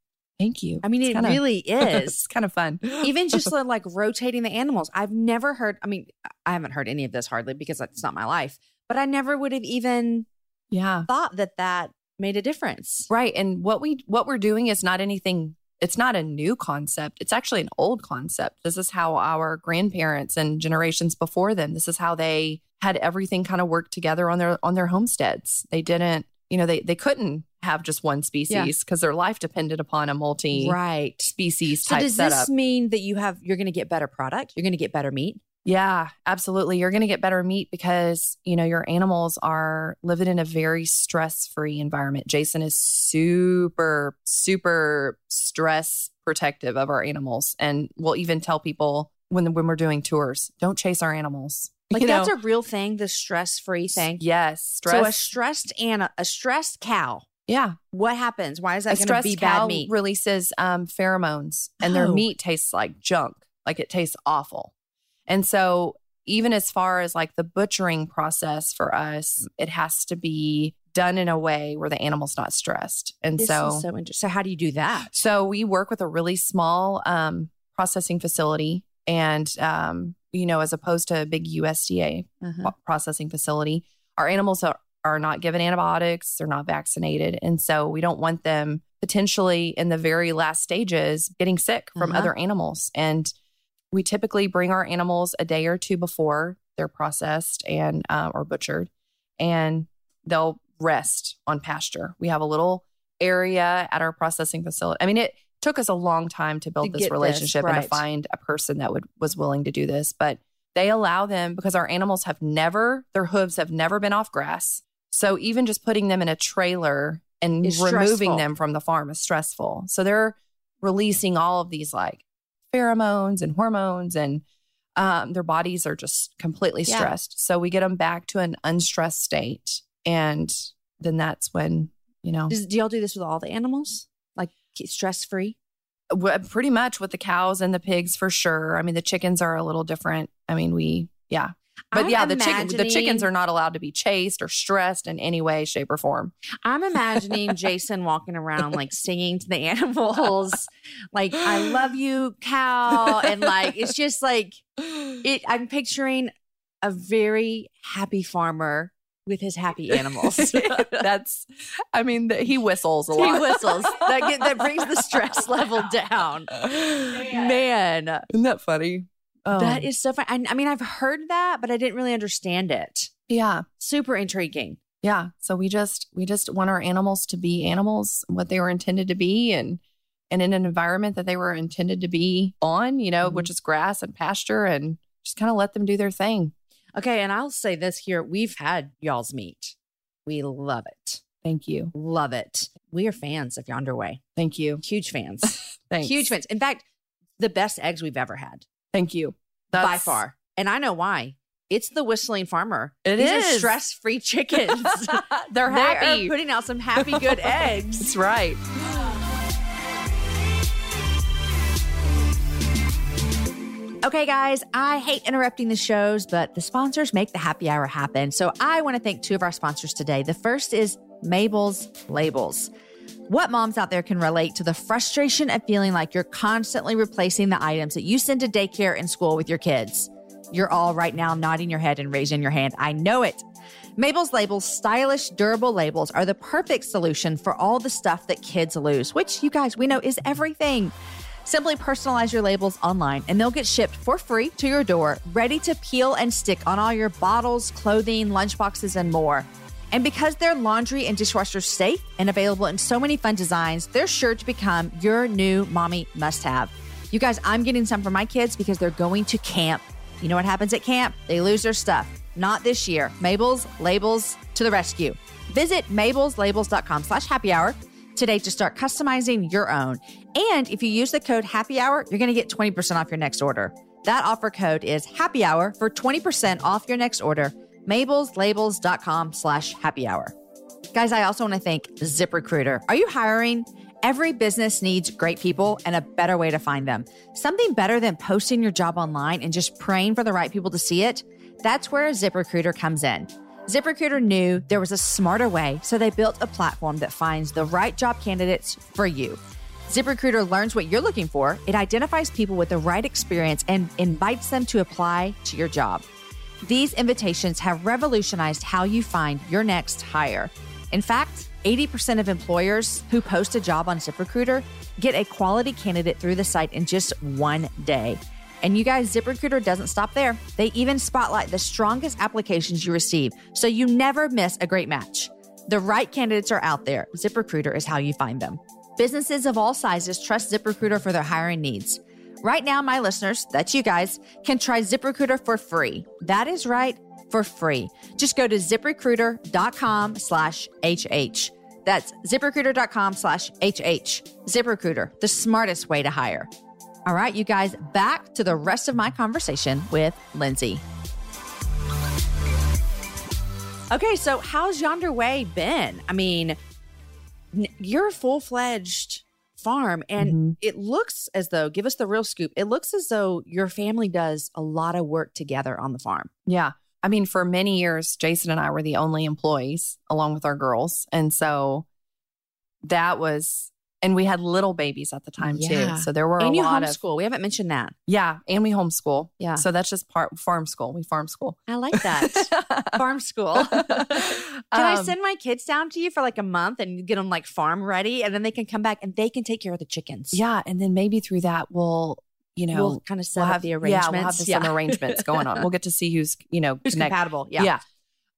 Thank you. I mean, It's it kinda- really is. it's kind of fun. Even just like rotating the animals. I've never heard, I mean, I haven't heard any of this hardly because it's not my life, but I never would have even yeah. thought that that made a difference. Right. And what we what we're doing is not anything it's not a new concept. It's actually an old concept. This is how our grandparents and generations before them, this is how they had everything kind of work together on their on their homesteads. They didn't, you know, they they couldn't have just one species because their life depended upon a multi Right. species So type does setup. this mean that you have, you're going to get better product? You're going to get better meat? Yeah, absolutely. You're going to get better meat because, you know, your animals are living in a very stress-free environment. Jason is super super stress protective of our animals and we'll even tell people when when we're doing tours, don't chase our animals. Like You that's know? a real thing, the stress free thing. Yes, stress. So a stressed and a stressed cow, yeah, what happens? Why is that going to be bad meat? releases um, pheromones, and their Oh. meat tastes like junk. Like it tastes awful. And so, even as far as like the butchering process for us, it has to be done in a way where the animal's not stressed. And This so, so. So how do you do that? so we work with a really small um, processing facility, and um, you know, as opposed to a big USDA Uh-huh. processing facility. Our animals are, are not given antibiotics, they're not vaccinated. And so we don't want them potentially in the very last stages getting sick from Uh-huh. other animals. And we typically bring our animals a day or two before they're processed and uh, or butchered, and they'll rest on pasture. We have a little area at our processing facility. I mean, it took us a long time to build To this get this, relationship and to find a person that would was willing to do this, but they allow them because our animals have never their hooves have never been off grass. So even just putting them in a trailer and Is removing stressful. them from the farm is stressful. So they're releasing all of these like pheromones and hormones and um, their bodies are just completely Yeah. stressed. So we get them back to an unstressed state. And then that's when, you know, Does, do y'all do this with all the animals? Like stress free? pretty much with the cows and the pigs for sure. I mean, the chickens are a little different. I mean, we, yeah. But I'm yeah, the chicken, the chickens are not allowed to be chased or stressed in any way, shape, or form. I'm imagining Jason walking around like singing to the animals, like "I love you, cow," and like it's just like it. I'm picturing a very happy farmer with his happy animals. That's, I mean, the, he whistles a lot. he whistles that get, that brings the stress level down. Man, Isn't that funny? Um, that is so fun. I, I mean, I've heard that, but I didn't really understand it. yeah, Super intriguing. yeah. So we just we just want our animals to be animals, what they were intended to be, and and in an environment that they were intended to be on. You know, Mhm. which is grass and pasture, and just kind of let them do their thing. Okay, and I'll say this here: we've had y'all's meat. We love it. Thank you, Love it. We are fans of Yonder Way. thank you, Huge fans. thanks, Huge fans. In fact, the best eggs we've ever had Thank you. That's, by far. And I know why. It's the whistling farmer. It These is. stress-free chickens. They're happy. They putting out some happy good eggs. That's right. Okay, guys, I hate interrupting the shows, but the sponsors make the happy hour happen. So I want to thank two of our sponsors today. The first is Mabel's Labels. What moms out there can relate to the frustration of feeling like you're constantly replacing the items that you send to daycare and school with your kids? You're all right now nodding your head and raising your hand. I know it. Mabel's labels, stylish, durable labels, are the perfect solution for all the stuff that kids lose, which you guys, we know is everything. Simply personalize your labels online and they'll get shipped for free to your door, ready to peel and stick on all your bottles, clothing, lunchboxes, and more. And because they're laundry and dishwasher safe and available in so many fun designs, they're sure to become your new mommy must have. You guys, I'm getting some for my kids because they're going to camp. You know what happens at camp? They lose their stuff. Not this year. Mabel's Labels to the rescue. Visit mabelslabels.com slash happy hour today to start customizing your own. And if you use the code happy hour, you're going to get 20% off your next order. That offer code is happy hour for 20% off your next order. Mabelslabels.com slash happy hour. Guys, I also want to thank ZipRecruiter. Are you hiring? Every business needs great people and a better way to find them. Something better than posting your job online and just praying for the right people to see it. That's where ZipRecruiter comes in. ZipRecruiter knew there was a smarter way, so they built a platform that finds the right job candidates for you. ZipRecruiter learns what you're looking for, it identifies people with the right experience, and invites them to apply to your job. These invitations have revolutionized how you find your next hire. In fact, 80% of employers who post a job on ZipRecruiter get a quality candidate through the site in just one day. And you guys, ZipRecruiter doesn't stop there. They even spotlight the strongest applications you receive, so you never miss a great match. The right candidates are out there. ZipRecruiter is how you find them. Businesses of all sizes trust ZipRecruiter for their hiring needs. Right now, my listeners, that's you guys, can try ZipRecruiter for free. That is right, for free. Just go to ziprecruiter.com slash HH. That's ziprecruiter.com slash HH. ZipRecruiter, the smartest way to hire. All right, you guys, back to the rest of my conversation with Lynsey. Okay, so how's Yonder Way been? I mean, you're full fledged farm, and mm-hmm. it looks as though, give us the real scoop, it looks as though your family does a lot of work together on the farm. Yeah. I mean, for many years, Jason and I were the only employees along with our girls. And so that was and we had little babies at the time yeah. too. So there were and a you lot homeschool. of We haven't mentioned that. Yeah, and we homeschool. Yeah. So that's just part farm school. We farm school. I like that farm school. can um, I send my kids down to you for like a month and get them like farm ready, and then they can come back and they can take care of the chickens. Yeah, and then maybe through that we'll you know we'll kind of set we'll have the arrangements. Yeah, we'll have yeah. some arrangements going on. We'll get to see who's you know who's connect. compatible. Yeah. Yeah.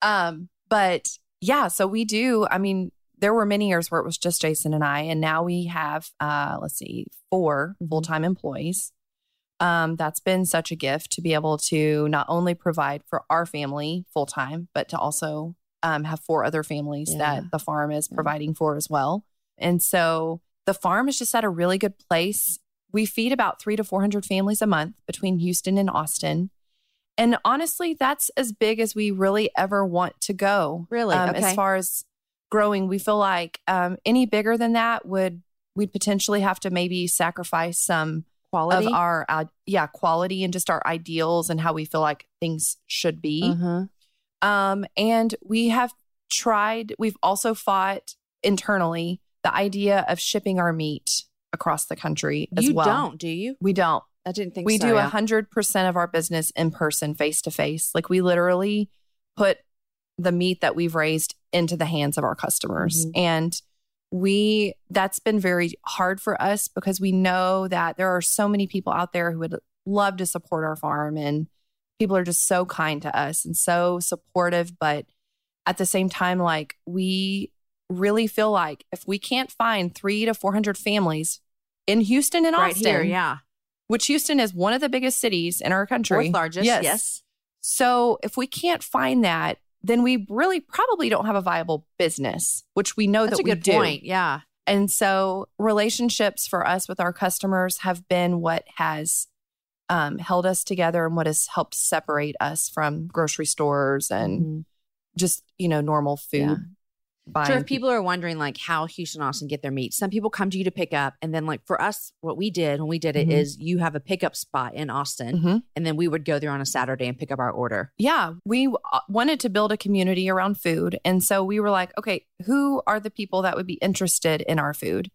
Um, but yeah, so we do. I mean, there were many years where it was just Jason and I, and now we have, uh, let's see, 4 mm-hmm. full time employees. Um, that's been such a gift to be able to not only provide for our family full time, but to also um, have four other families yeah. that the farm is providing for as well. And so the farm is just at a really good place. We feed about three to 400 families a month between Houston and Austin. And honestly, that's as big as we really ever want to go. Really? Um, okay. As far as growing, we feel like um, any bigger than that would we'd potentially have to maybe sacrifice some quality of our uh, yeah quality and just our ideals and how we feel like things should be. Mm-hmm. Um, and we have tried. We've also fought internally the idea of shipping our meat across the country as you well. don't, do you? We don't. I didn't think we so, do a hundred percent of our business in person, face to face. Like we literally put the meat that we've raised into the hands of our customers. Mm-hmm. And we that's been very hard for us because we know that there are so many people out there who would love to support our farm and people are just so kind to us and so supportive but at the same time like we really feel like if we can't find 3 to 400 families in Houston and right Austin here, yeah which Houston is one of the biggest cities in our country fourth largest yes. yes so if we can't find that then we really probably don't have a viable business, which we know That's that a good do. point. Yeah. And so relationships for us with our customers have been what has um, held us together and what has helped separate us from grocery stores and mm-hmm. just, you know, normal food. Yeah. Buying. Sure, if people are wondering like how Houston Austin get their meat, some people come to you to pick up, and then like for us, what we did when we did it is Mhm. you have a pickup spot in Austin, Mhm. and then we would go there on a Saturday and pick up our order. Yeah, we uh, wanted to build a community around food. And so we were like, okay, who are the people that would be interested in our food?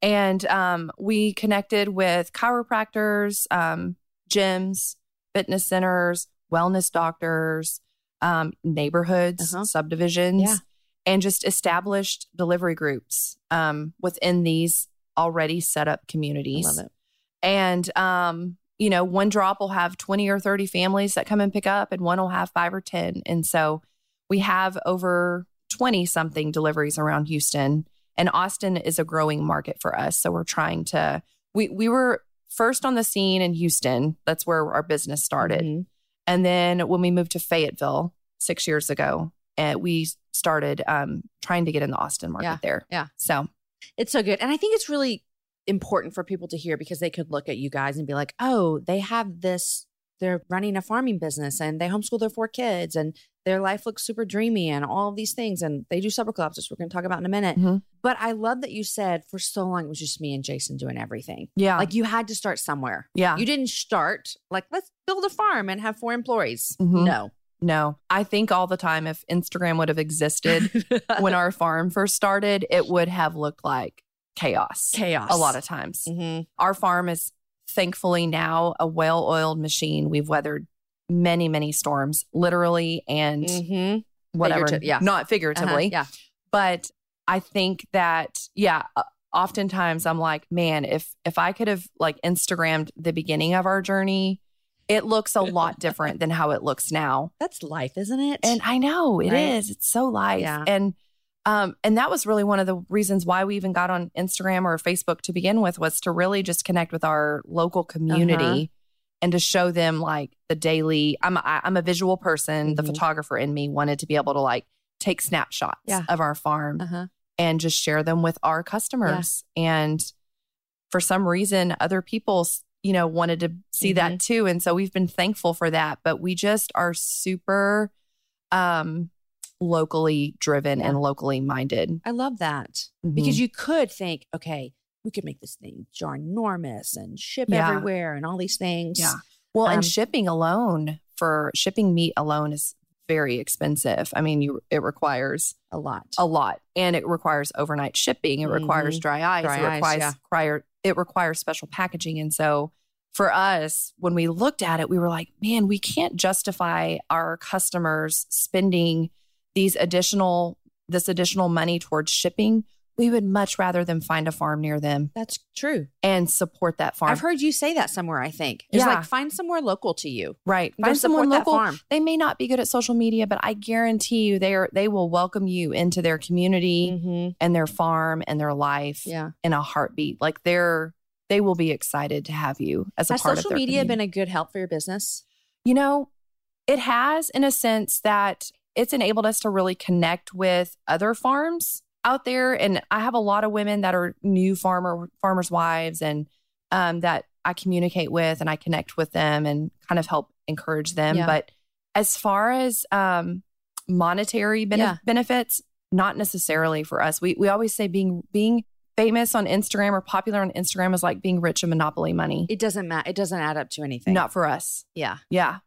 And um, we connected with chiropractors, um, gyms, fitness centers, wellness doctors, um, neighborhoods, Uh-huh. subdivisions, Yeah. And just established delivery groups um, within these already set up communities. And um you know one drop will have 20 or 30 families that come and pick up and one will have 5 or 10 and so we have over 20 something deliveries around Houston and Austin is a growing market for us. So we're trying to we we were first on the scene in Houston. That's where our business started. Mhm. and then when we moved to Fayetteville 6 years ago uh, we started um trying to get in the Austin market Yeah, there yeah. so It's so good. And I think it's really important for people to hear because they could look at you guys and be like, oh, they have this, they're running a farming business and they homeschool their four kids and their life looks super dreamy and all these things. And they do supper clubs, which we're going to talk about in a minute. Mhm. But I love that you said for so long it was just me and Jason doing everything. yeah Like you had to start somewhere. yeah You didn't start like, let's build a farm and have four employees. Mhm. No. No, I think all the time if Instagram would have existed when our farm first started, it would have looked like chaos. chaos. A lot of times. Mhm. Our farm is thankfully now a well oiled machine. We've weathered many, many storms, literally and Mhm. whatever. Figurative- yeah. Not Uh-huh. figuratively. Yeah. But I think that, yeah, uh, oftentimes I'm like, man, if if I could have like Instagrammed the beginning of our journey, it looks a lot different than how it looks now. That's life, isn't it? And I know it is. Right? It's so life. Yeah. And um, and that was really one of the reasons why we even got on Instagram or Facebook to begin with was to really just connect with our local community Uh-huh. and to show them like the daily. I'm I, I'm a visual person. The Mhm. photographer in me wanted to be able to like take snapshots Yeah. of our farm uh-huh. and just share them with our customers. And for some reason, other people, you know, wanted to see Mm-hmm. that too. And so we've been thankful for that. But we just are super um locally driven Yeah. and locally minded. I love that because you could think, okay, we could make this thing ginormous and ship Yeah. everywhere and all these things. Yeah. Well, Um, and shipping alone for shipping meat alone is very expensive. I mean, you it requires a lot. a lot and it requires overnight shipping. It requires Mhm. dry ice. Dry it ice, requires yeah. require, it requires special packaging. And so for us, when we looked at it, we were like, man, we can't justify our customers spending these additional this additional money towards shipping. We would much rather them find a farm near them That's true. and support that farm. I've heard you say that somewhere, I think. It's Yeah. like find somewhere local to you. right. Go Find someone local farm. they may not be good at social media, but I guarantee you they are they will welcome you into their community Mm-hmm. and their farm and their life Yeah. in a heartbeat. Like they're they will be excited to have you as a Has part social of their social media community. been a good help for your business? you know, it has in a sense that it's enabled us to really connect with other farms out there. And I have a lot of women that are new farmer farmers' wives and um, that I communicate with and I connect with them and kind of help encourage them. Yeah. But as far as um, monetary Yeah. benefits, not necessarily for us. We we always say being being famous on Instagram or popular on Instagram is like being rich in monopoly money. It doesn't matter. It doesn't add up to anything. Not for us. Yeah. Yeah.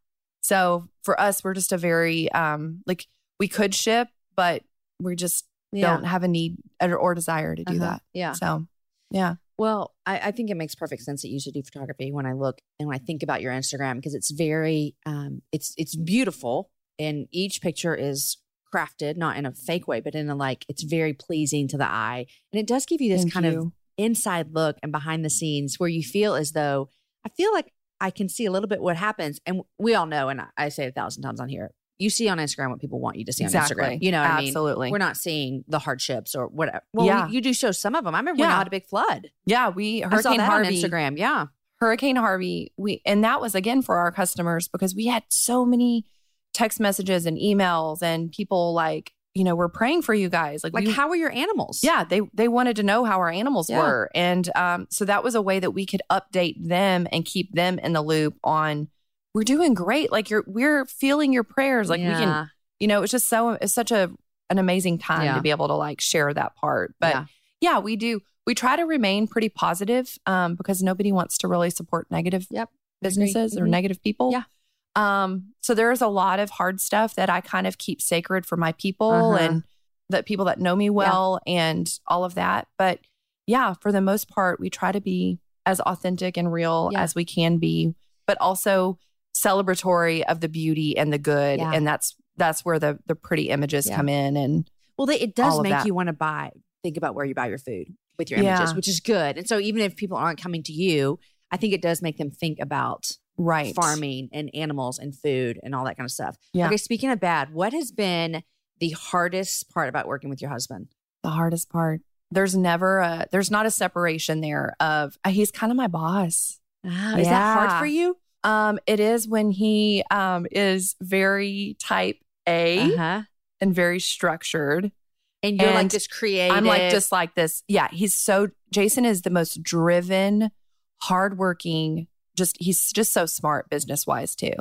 So for us, we're just a very um like we could ship, but we're just Yeah. don't have a need or, or desire to do Uh-huh. that. Yeah. So yeah. Well, I, I think it makes perfect sense that you should do photography when I look and when I think about your Instagram because it's very um it's it's beautiful and each picture is crafted, not in a fake way, but in a like it's very pleasing to the eye. And it does give you this Thank kind of inside look and behind the scenes where you feel as though I feel like I can see a little bit what happens. And we all know, and I say a thousand times on here, you see on Instagram what people want you to see on exactly. Instagram. You know what I mean? Absolutely. We're not seeing the hardships or whatever. Well, Yeah. you, you do show some of them. I remember when I had a big flood. yeah, we I saw Hurricane that Harvey. on Instagram. Yeah. Hurricane Harvey, we and that was again for our customers because we had so many text messages and emails and people like, you know, we're praying for you guys. Like, Like, we- how are your animals? Yeah, they they wanted to know how our animals Yeah. were, and um, so that was a way that we could update them and keep them in the loop on. We're doing great. Like you're, we're feeling your prayers. Like we can, you know, it's just so it's such a an amazing time Yeah. to be able to like share that part. But Yeah. yeah, we do. We try to remain pretty positive um, because nobody wants to really support negative Yep. businesses or Mhm. negative people. Yeah. Um, so there's a lot of hard stuff that I kind of keep sacred for my people Uh-huh. and the people that know me well and all of that. But yeah, for the most part, we try to be as authentic and real Yeah. as we can be, but also celebratory of the beauty and the good. Yeah. And that's that's where the the pretty images Yeah. come in. And Well, they, it does make you want to buy, think about where you buy your food with your Yeah. images, which is good. And so even if people aren't coming to you, I think it does make them think about right farming and animals and food and all that kind of stuff. Yeah. Okay, speaking of bad, what has been the hardest part about working with your husband? the hardest part. There's never a there's not a separation there of uh, he's kind of my boss. Ah, Is that hard for you? Um, it is when he um is very type A Uh-huh. and very structured. And you're like just creative. I'm like just like this. Yeah, he's so Jason is the most driven, hardworking. Just he's just so smart business wise too.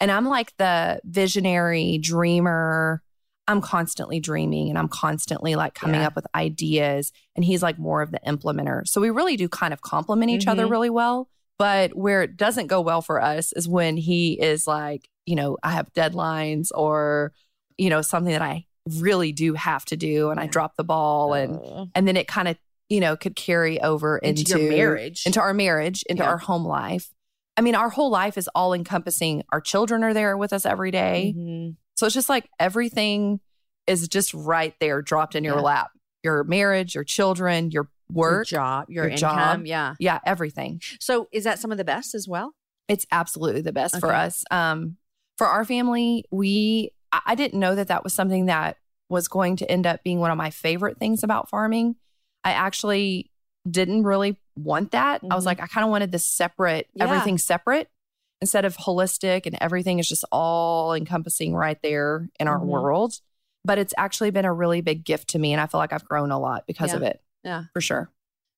And I'm like the visionary dreamer. I'm constantly dreaming and I'm constantly like coming Yeah. up with ideas. And he's like more of the implementer. So we really do kind of complement each other Mhm. really well. But where it doesn't go well for us is when he is like, you know, I have deadlines or, you know, something that I really do have to do and I drop the ball and Oh. and then it kind of you know could carry over into, into, your marriage. into our marriage into Yeah. our home life i mean our whole life is all encompassing our children are there with us every day. Mhm. so it's just like everything is just right there dropped in your Yeah. lap your marriage your children your Your work job, your, your income. job. Yeah. yeah everything So is that some of the best as well? it's absolutely the best for us um for our family we I, didn't know that that was something that was going to end up being one of my favorite things about farming i actually didn't really want that i was Mhm. like i kind of wanted this separate Yeah. everything separate instead of holistic and everything is just all encompassing right there in our Mhm. world but it's actually been a really big gift to me and i feel like i've grown a lot because Yeah. of it Yeah. for sure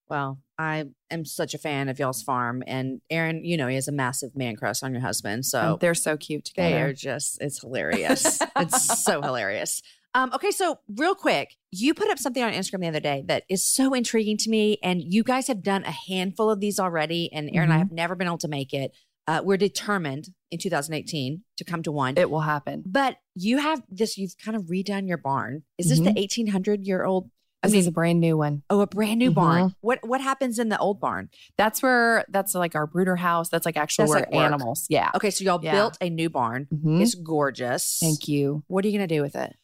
Well, I am such a fan of y'all's farm. And Aaron, you know, he has a massive man crush on your husband. So And they're so cute together. They are just, it's hilarious. it's so hilarious. Um, okay, so real quick, you put up something on Instagram the other day that is so intriguing to me. And you guys have done a handful of these already. And Aaron and I Mhm. have never been able to make it. Uh, we're determined in 2018 to come to one. it will happen but you have this, you've kind of redone your barn. Is this the 1800 year old? I this is a brand new one oh, a brand new Mhm. barn. What what happens in the old barn? That's where that's like our brooder house. That's like actually That's where like animals. Yeah. Okay, so y'all Yeah. built a new barn. Mhm. It's gorgeous. Thank you. What are you going to do with it?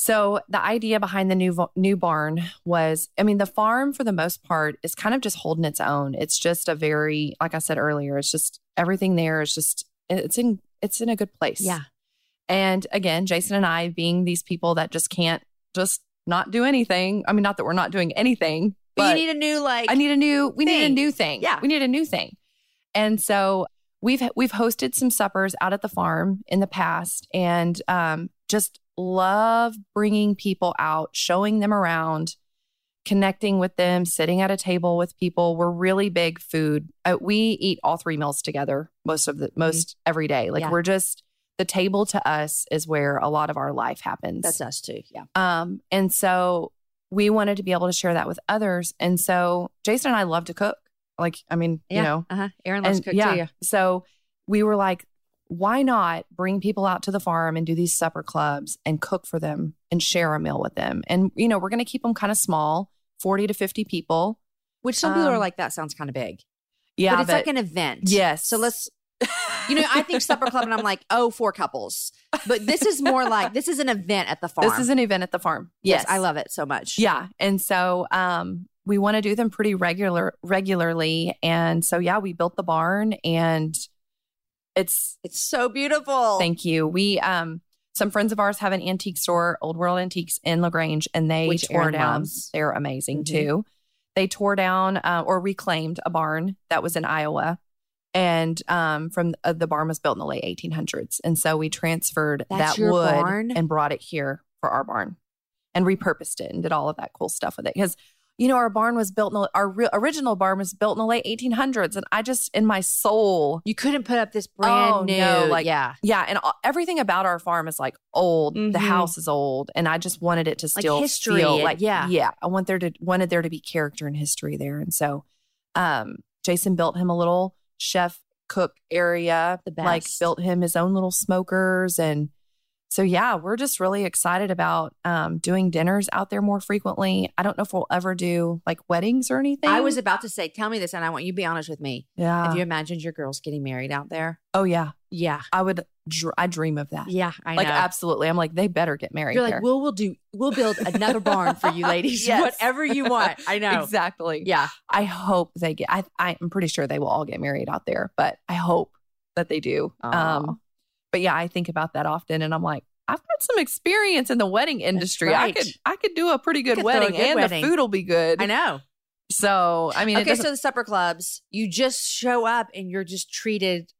So the idea behind the new new barn was, I mean, the farm for the most part is kind of just holding its own. It's just a very, like I said earlier, it's just everything there is just it's in it's in a good place. Yeah. And again, Jason and I being these people that just can't just not do anything. I mean, not that we're not doing anything, But, but you need a new like I need a new we need a new thing. Yeah. We need a new thing. And so we've we've hosted some suppers out at the farm in the past and um just love bringing people out, showing them around, connecting with them, sitting at a table with people. We're really big food. Uh, we eat all three meals together most of the most every day. Like Mm-hmm. Yeah. we're just the table to us is where a lot of our life happens. that's us too. Yeah. Um, and so we wanted to be able to share that with others. And so Jason and I love to cook. Like, I mean, Yeah. you know, Uh-huh. Aaron loves and to cook yeah. too. Yeah. So we were like, why not bring people out to the farm and do these supper clubs and cook for them and share a meal with them? And, you know, we're going to keep them kind of small, 40 to 50 people. Which some people are Um, like, that sounds kind of big. Yeah. but it's like an event. yes. So let's, you know, I think supper club and I'm like, oh, four couples. But this is more like, this is an event at the farm. this is an event at the farm. yes, I love it so much. Yeah. And so um we want to do them pretty regular regularly. And so yeah, we built the barn and it's It's so beautiful. thank you. We um some friends of ours have an antique store, Old World Antiques in La Grange, and they Which tore Aaron down. loves. They're amazing Mhm. too. They tore down uh, or reclaimed a barn that was in Iowa. And um, from uh, the barn was built in the late 1800s, and so we transferred That's that wood barn? and brought it here for our barn, and repurposed it and did all of that cool stuff with it. Because you know, our barn was built in the, our re- original barn was built in the late 1800s. And I just, in my soul, You couldn't put up this brand Oh, new, no, like, yeah, yeah. And all- everything about our farm is like old. The Mhm. house is old. And I just wanted it to Like still history feel like, yeah. Yeah. I want there to, wanted there to be character and history there. And so, um, Jason built him a little chef cook area, The like built him his own little smokers. And so, yeah, we're just really excited about um, doing dinners out there more frequently. I don't know if we'll ever do like weddings or anything. I was about to say, tell me this, and I want you to be honest with me. yeah. Have you imagined your girls getting married out there? oh, yeah. Yeah, I would, dr- I dream of that. yeah, I like, know. absolutely. I'm like, they better get married. You're like, there. we'll we'll do we'll build another barn for you ladies, Yes. whatever you want. I know. Exactly. Yeah, I hope they get. I I'm pretty sure they will all get married out there, but I hope that they do. Aw. Um, but yeah, I think about that often, and I'm like, I've got some experience in the wedding industry. right. I could I could do a pretty good could throw a wedding, good and wedding. the food will be good. I know. So I mean, okay, so the supper clubs, you just show up and you're just treated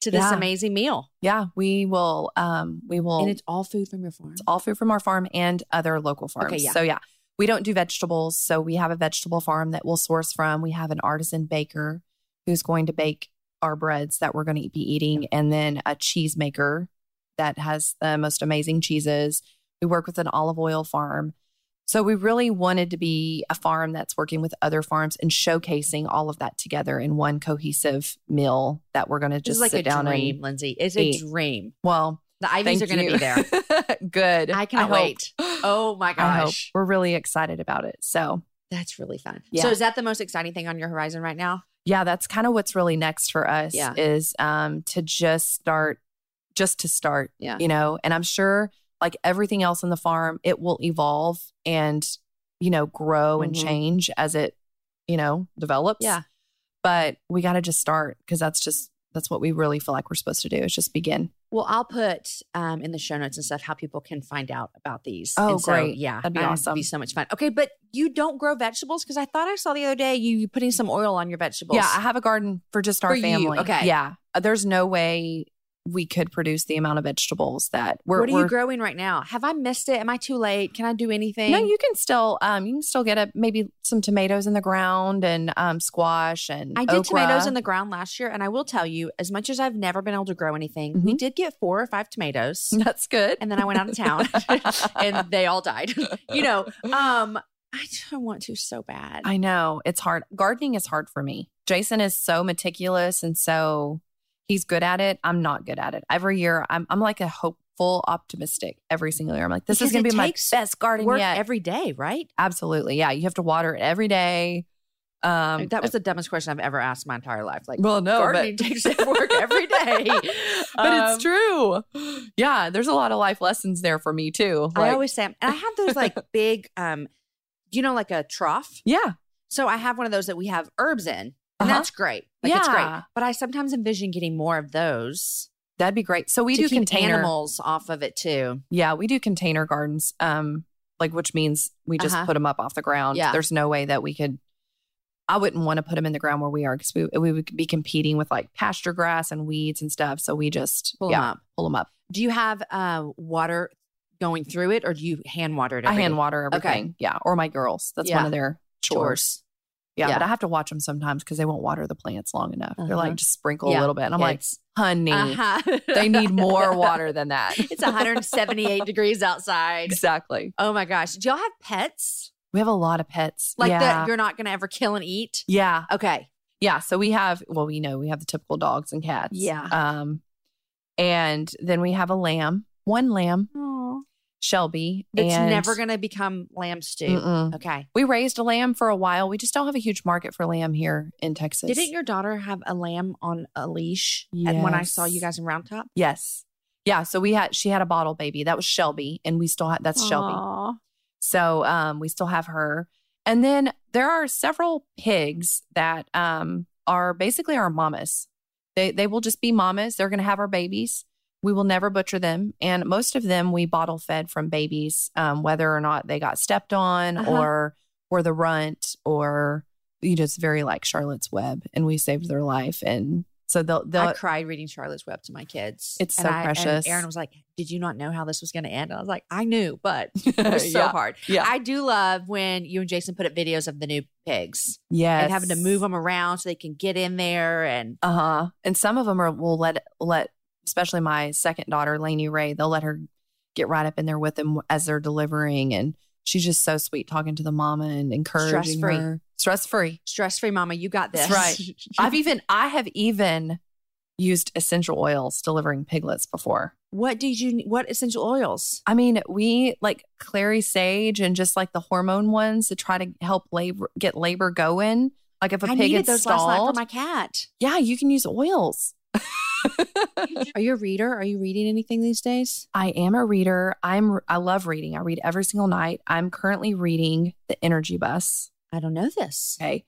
to this Yeah. amazing meal, yeah, we will. Um, we will. and it's all food from your farm. It's all food from our farm and other local farms. Okay, yeah. So yeah, we don't do vegetables. So we have a vegetable farm that we'll source from. We have an artisan baker who's going to bake our breads that we're going to be eating, and then a cheese maker that has the most amazing cheeses. We work with an olive oil farm. So we really wanted to be a farm that's working with other farms and showcasing all of that together in one cohesive meal that we're going to just like sit a down dream, and Lynsey. It's eat. a dream. well, The Iveys are going to be there. Good. I cannot wait. Oh my gosh, We're really excited about it. So, that's really fun. Yeah. So, is that the most exciting thing on your horizon right now? yeah, that's kind of what's really next for us Yeah. is um to just start just to start, Yeah. you know, and I'm sure like everything else in the farm, it will evolve and you know, grow and Mhm. change as it, you know, develops. Yeah. But we got to just start because that's just that's what we really feel like we're supposed to do is just begin. Well, I'll put um, in the show notes and stuff how people can find out about these. Oh, And so, great. Yeah, That'd be um, awesome. Be so much fun. Okay, but you don't grow vegetables because I thought I saw the other day you putting some oil on your vegetables. Yeah, I have a garden for just our For you, family. okay. Yeah. There's no way we could produce the amount of vegetables that we're what are we're you growing right now? Have I missed it? Am I too late? Can I do anything? No, you can still um you can still get a maybe some tomatoes in the ground and um squash and I did okra. tomatoes in the ground last year, and I will tell you, as much as I've never been able to grow anything, we Mhm. did get four or five tomatoes. That's good. and then I went out of town and they all died. you know, um, I don't want to so bad. I know it's hard. Gardening is hard for me. Jason is so meticulous and so he's good at it. I'm not good at it. Every year I'm I'm like a hopeful, optimistic every single year. I'm like, this Because is gonna be my best garden Work yet. every day, right? Absolutely. Yeah. You have to water it every day. Um that was the dumbest question I've ever asked my entire life. Like, well no, but- gardening takes work every day. but Um, it's true. Yeah, there's a lot of life lessons there for me too. I always say, and I have those like big, um, you know, like a trough. yeah, So I have one of those that we have herbs in, and Uh-huh. that's great. Like it's great. Yeah. But I sometimes envision getting more of those. that'd be great. So we do container. animals off of it too. Yeah, we do container gardens. Um, like which means we just Uh-huh. put them up off the ground. Yeah. There's no way that we could. I wouldn't want to put them in the ground where we are because we we would be competing with like pasture grass and weeds and stuff. So we just Pull yeah up. pull them up. Do you have uh, water going through it, or do you hand water it? I hand water Okay. everything. Yeah, or my girls. That's one of their chores. chores. Yeah, Yeah. but I have to watch them sometimes because they won't water the plants long enough. They're Uh-huh. like just sprinkle Yeah. a little bit, and I'm like, honey, Uh-huh. they need more water than that. it's 178 degrees outside. exactly. Oh my gosh. Do y'all have pets? We have a lot of pets. Like yeah. that you're not going to ever kill and eat? yeah. Okay. Yeah. So we have, well, we know we have the typical dogs and cats. Yeah. Um, and then we have a lamb, one lamb, Oh. Shelby. It's never going to become lamb stew. Mm-mm. Okay. We raised a lamb for a while. We just don't have a huge market for lamb here in Texas. Didn't your daughter have a lamb on a leash and when I saw you guys in Round Top? Yes. Yeah. So we had, she had a bottle baby. That was Shelby. And we still had, that's Shelby. So um, we still have her. And then there are several pigs that um, are basically our mamas. They they will just be mamas. They're going to have our babies. We will never butcher them, and most of them we bottle fed from babies, um, whether or not they got stepped on Uh-huh. or were the runt or you know it's very like Charlotte's Web, and we saved their life. And So they'll they'll I cried reading Charlotte's Web to my kids. It's so I- and precious. Aaron was like, "Did you not know how this was going to end?" And I was like, "I knew, but it was so Yeah. hard." Yeah. I do love when you and Jason put up videos of the new pigs yes. and having to move them around so they can get in there. And Uh huh. And some of them are will let let, especially my second daughter, Lainey Ray. They'll let her get right up in there with them as they're delivering, and she's just so sweet talking to the mama and encouraging Stress-free. her. Stress free. stress free, Mama, you got this. That's right. I've even I have even used essential oils delivering piglets before. what did you? What essential oils? I mean, we like clary sage and just like the hormone ones to try to help labor get labor going. Like if a I pig needed gets those last night for my cat. yeah, you can use oils. Are you a reader? Are you reading anything these days? I am a reader. I'm I love reading. I read every single night. I'm currently reading The Energy Bus. I don't know this. Okay.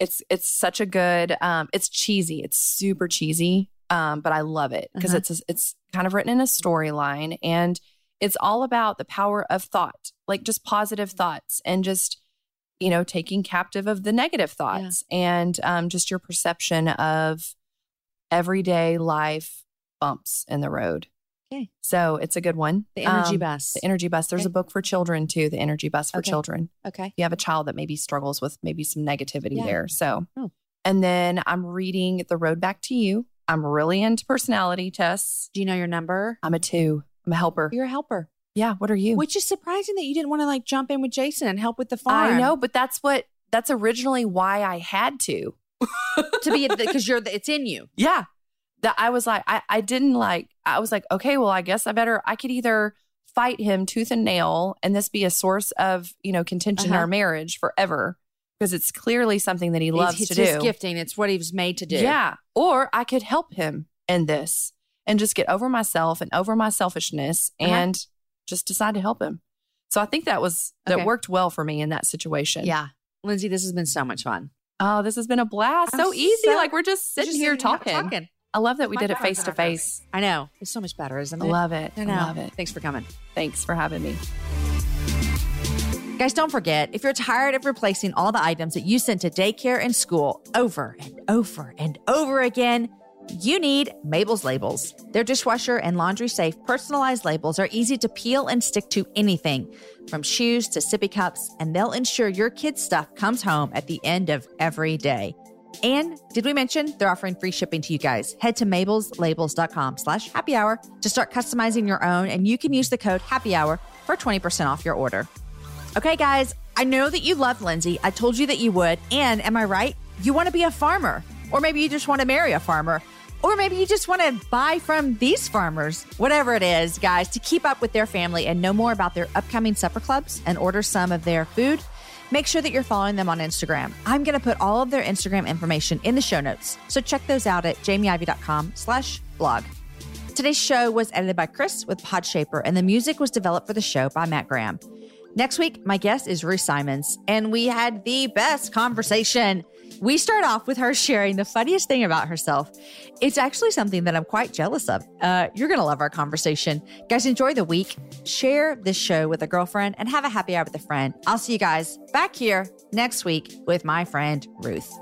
It's it's such a good um it's cheesy. It's super cheesy. Um but I love it because Uh-huh. it's it's kind of written in a storyline and it's all about the power of thought. Like just positive thoughts and just you know taking captive of the negative thoughts and um just your perception of everyday life bumps in the road. Okay. So it's a good one. The energy Um, bus. The Energy Bus. There's Okay. a book for children too, The Energy Bus for Okay. Children. okay. You have a child that maybe struggles with maybe some negativity Yeah. there. So, Oh. and then I'm reading The Road Back to You. I'm really into personality tests. Do you know your number? I'm a two. I'm a helper. You're a helper, yeah. What are you? which is surprising that you didn't want to like jump in with Jason and help with the farm. I know, but that's what, that's originally why I had to. To be because you're the, it's in you. Yeah. That I was like, I, I didn't like, I was like, okay, well, I guess I better, I could either fight him tooth and nail and this be a source of, you know, contention in Uh-huh. our marriage forever because it's clearly something that he loves it's to his do. gifting. It's what he was made to do. Yeah. Or I could help him in this and just get over myself and over my selfishness Uh-huh. and just decide to help him. So I think that was, that Okay. worked well for me in that situation. Yeah. Lynsey, this has been so much fun. Oh, this has been a blast. I'm so easy. so- like we're just sitting Just here sitting talking. I love that we My did it face to face. I know. It's so much better, isn't it? I love it. I I, love it. Thanks for coming. Thanks for having me. Guys, don't forget if you're tired of replacing all the items that you sent to daycare and school over and over and over again, you need Mabel's labels. Their dishwasher and laundry safe personalized labels are easy to peel and stick to anything, from shoes to sippy cups, and they'll ensure your kids' stuff comes home at the end of every day. And did we mention they're offering free shipping to you guys? Head to mabelslabels.com slash happy hour to start customizing your own, and you can use the code happy hour for 20% off your order. Okay, guys, I know that you love Lynsey. I told you that you would. And am I right? You want to be a farmer, or maybe you just want to marry a farmer, or maybe you just want to buy from these farmers. Whatever it is, guys, to keep up with their family and know more about their upcoming supper clubs and order some of their food, make sure that you're following them on Instagram. I'm going to put all of their Instagram information in the show notes. So check those out at jamieivey.com slash blog. Today's show was edited by Chris with Podshaper, and the music was developed for the show by Matt Graham. Next week, my guest is Ruth Simons, and we had the best conversation. We start off with her sharing the funniest thing about herself. It's actually something that I'm quite jealous of. Uh, you're going to love our conversation. Guys, enjoy the week. Share this show with a girlfriend and have a happy hour with a friend. I'll see you guys back here next week with my friend Ruth.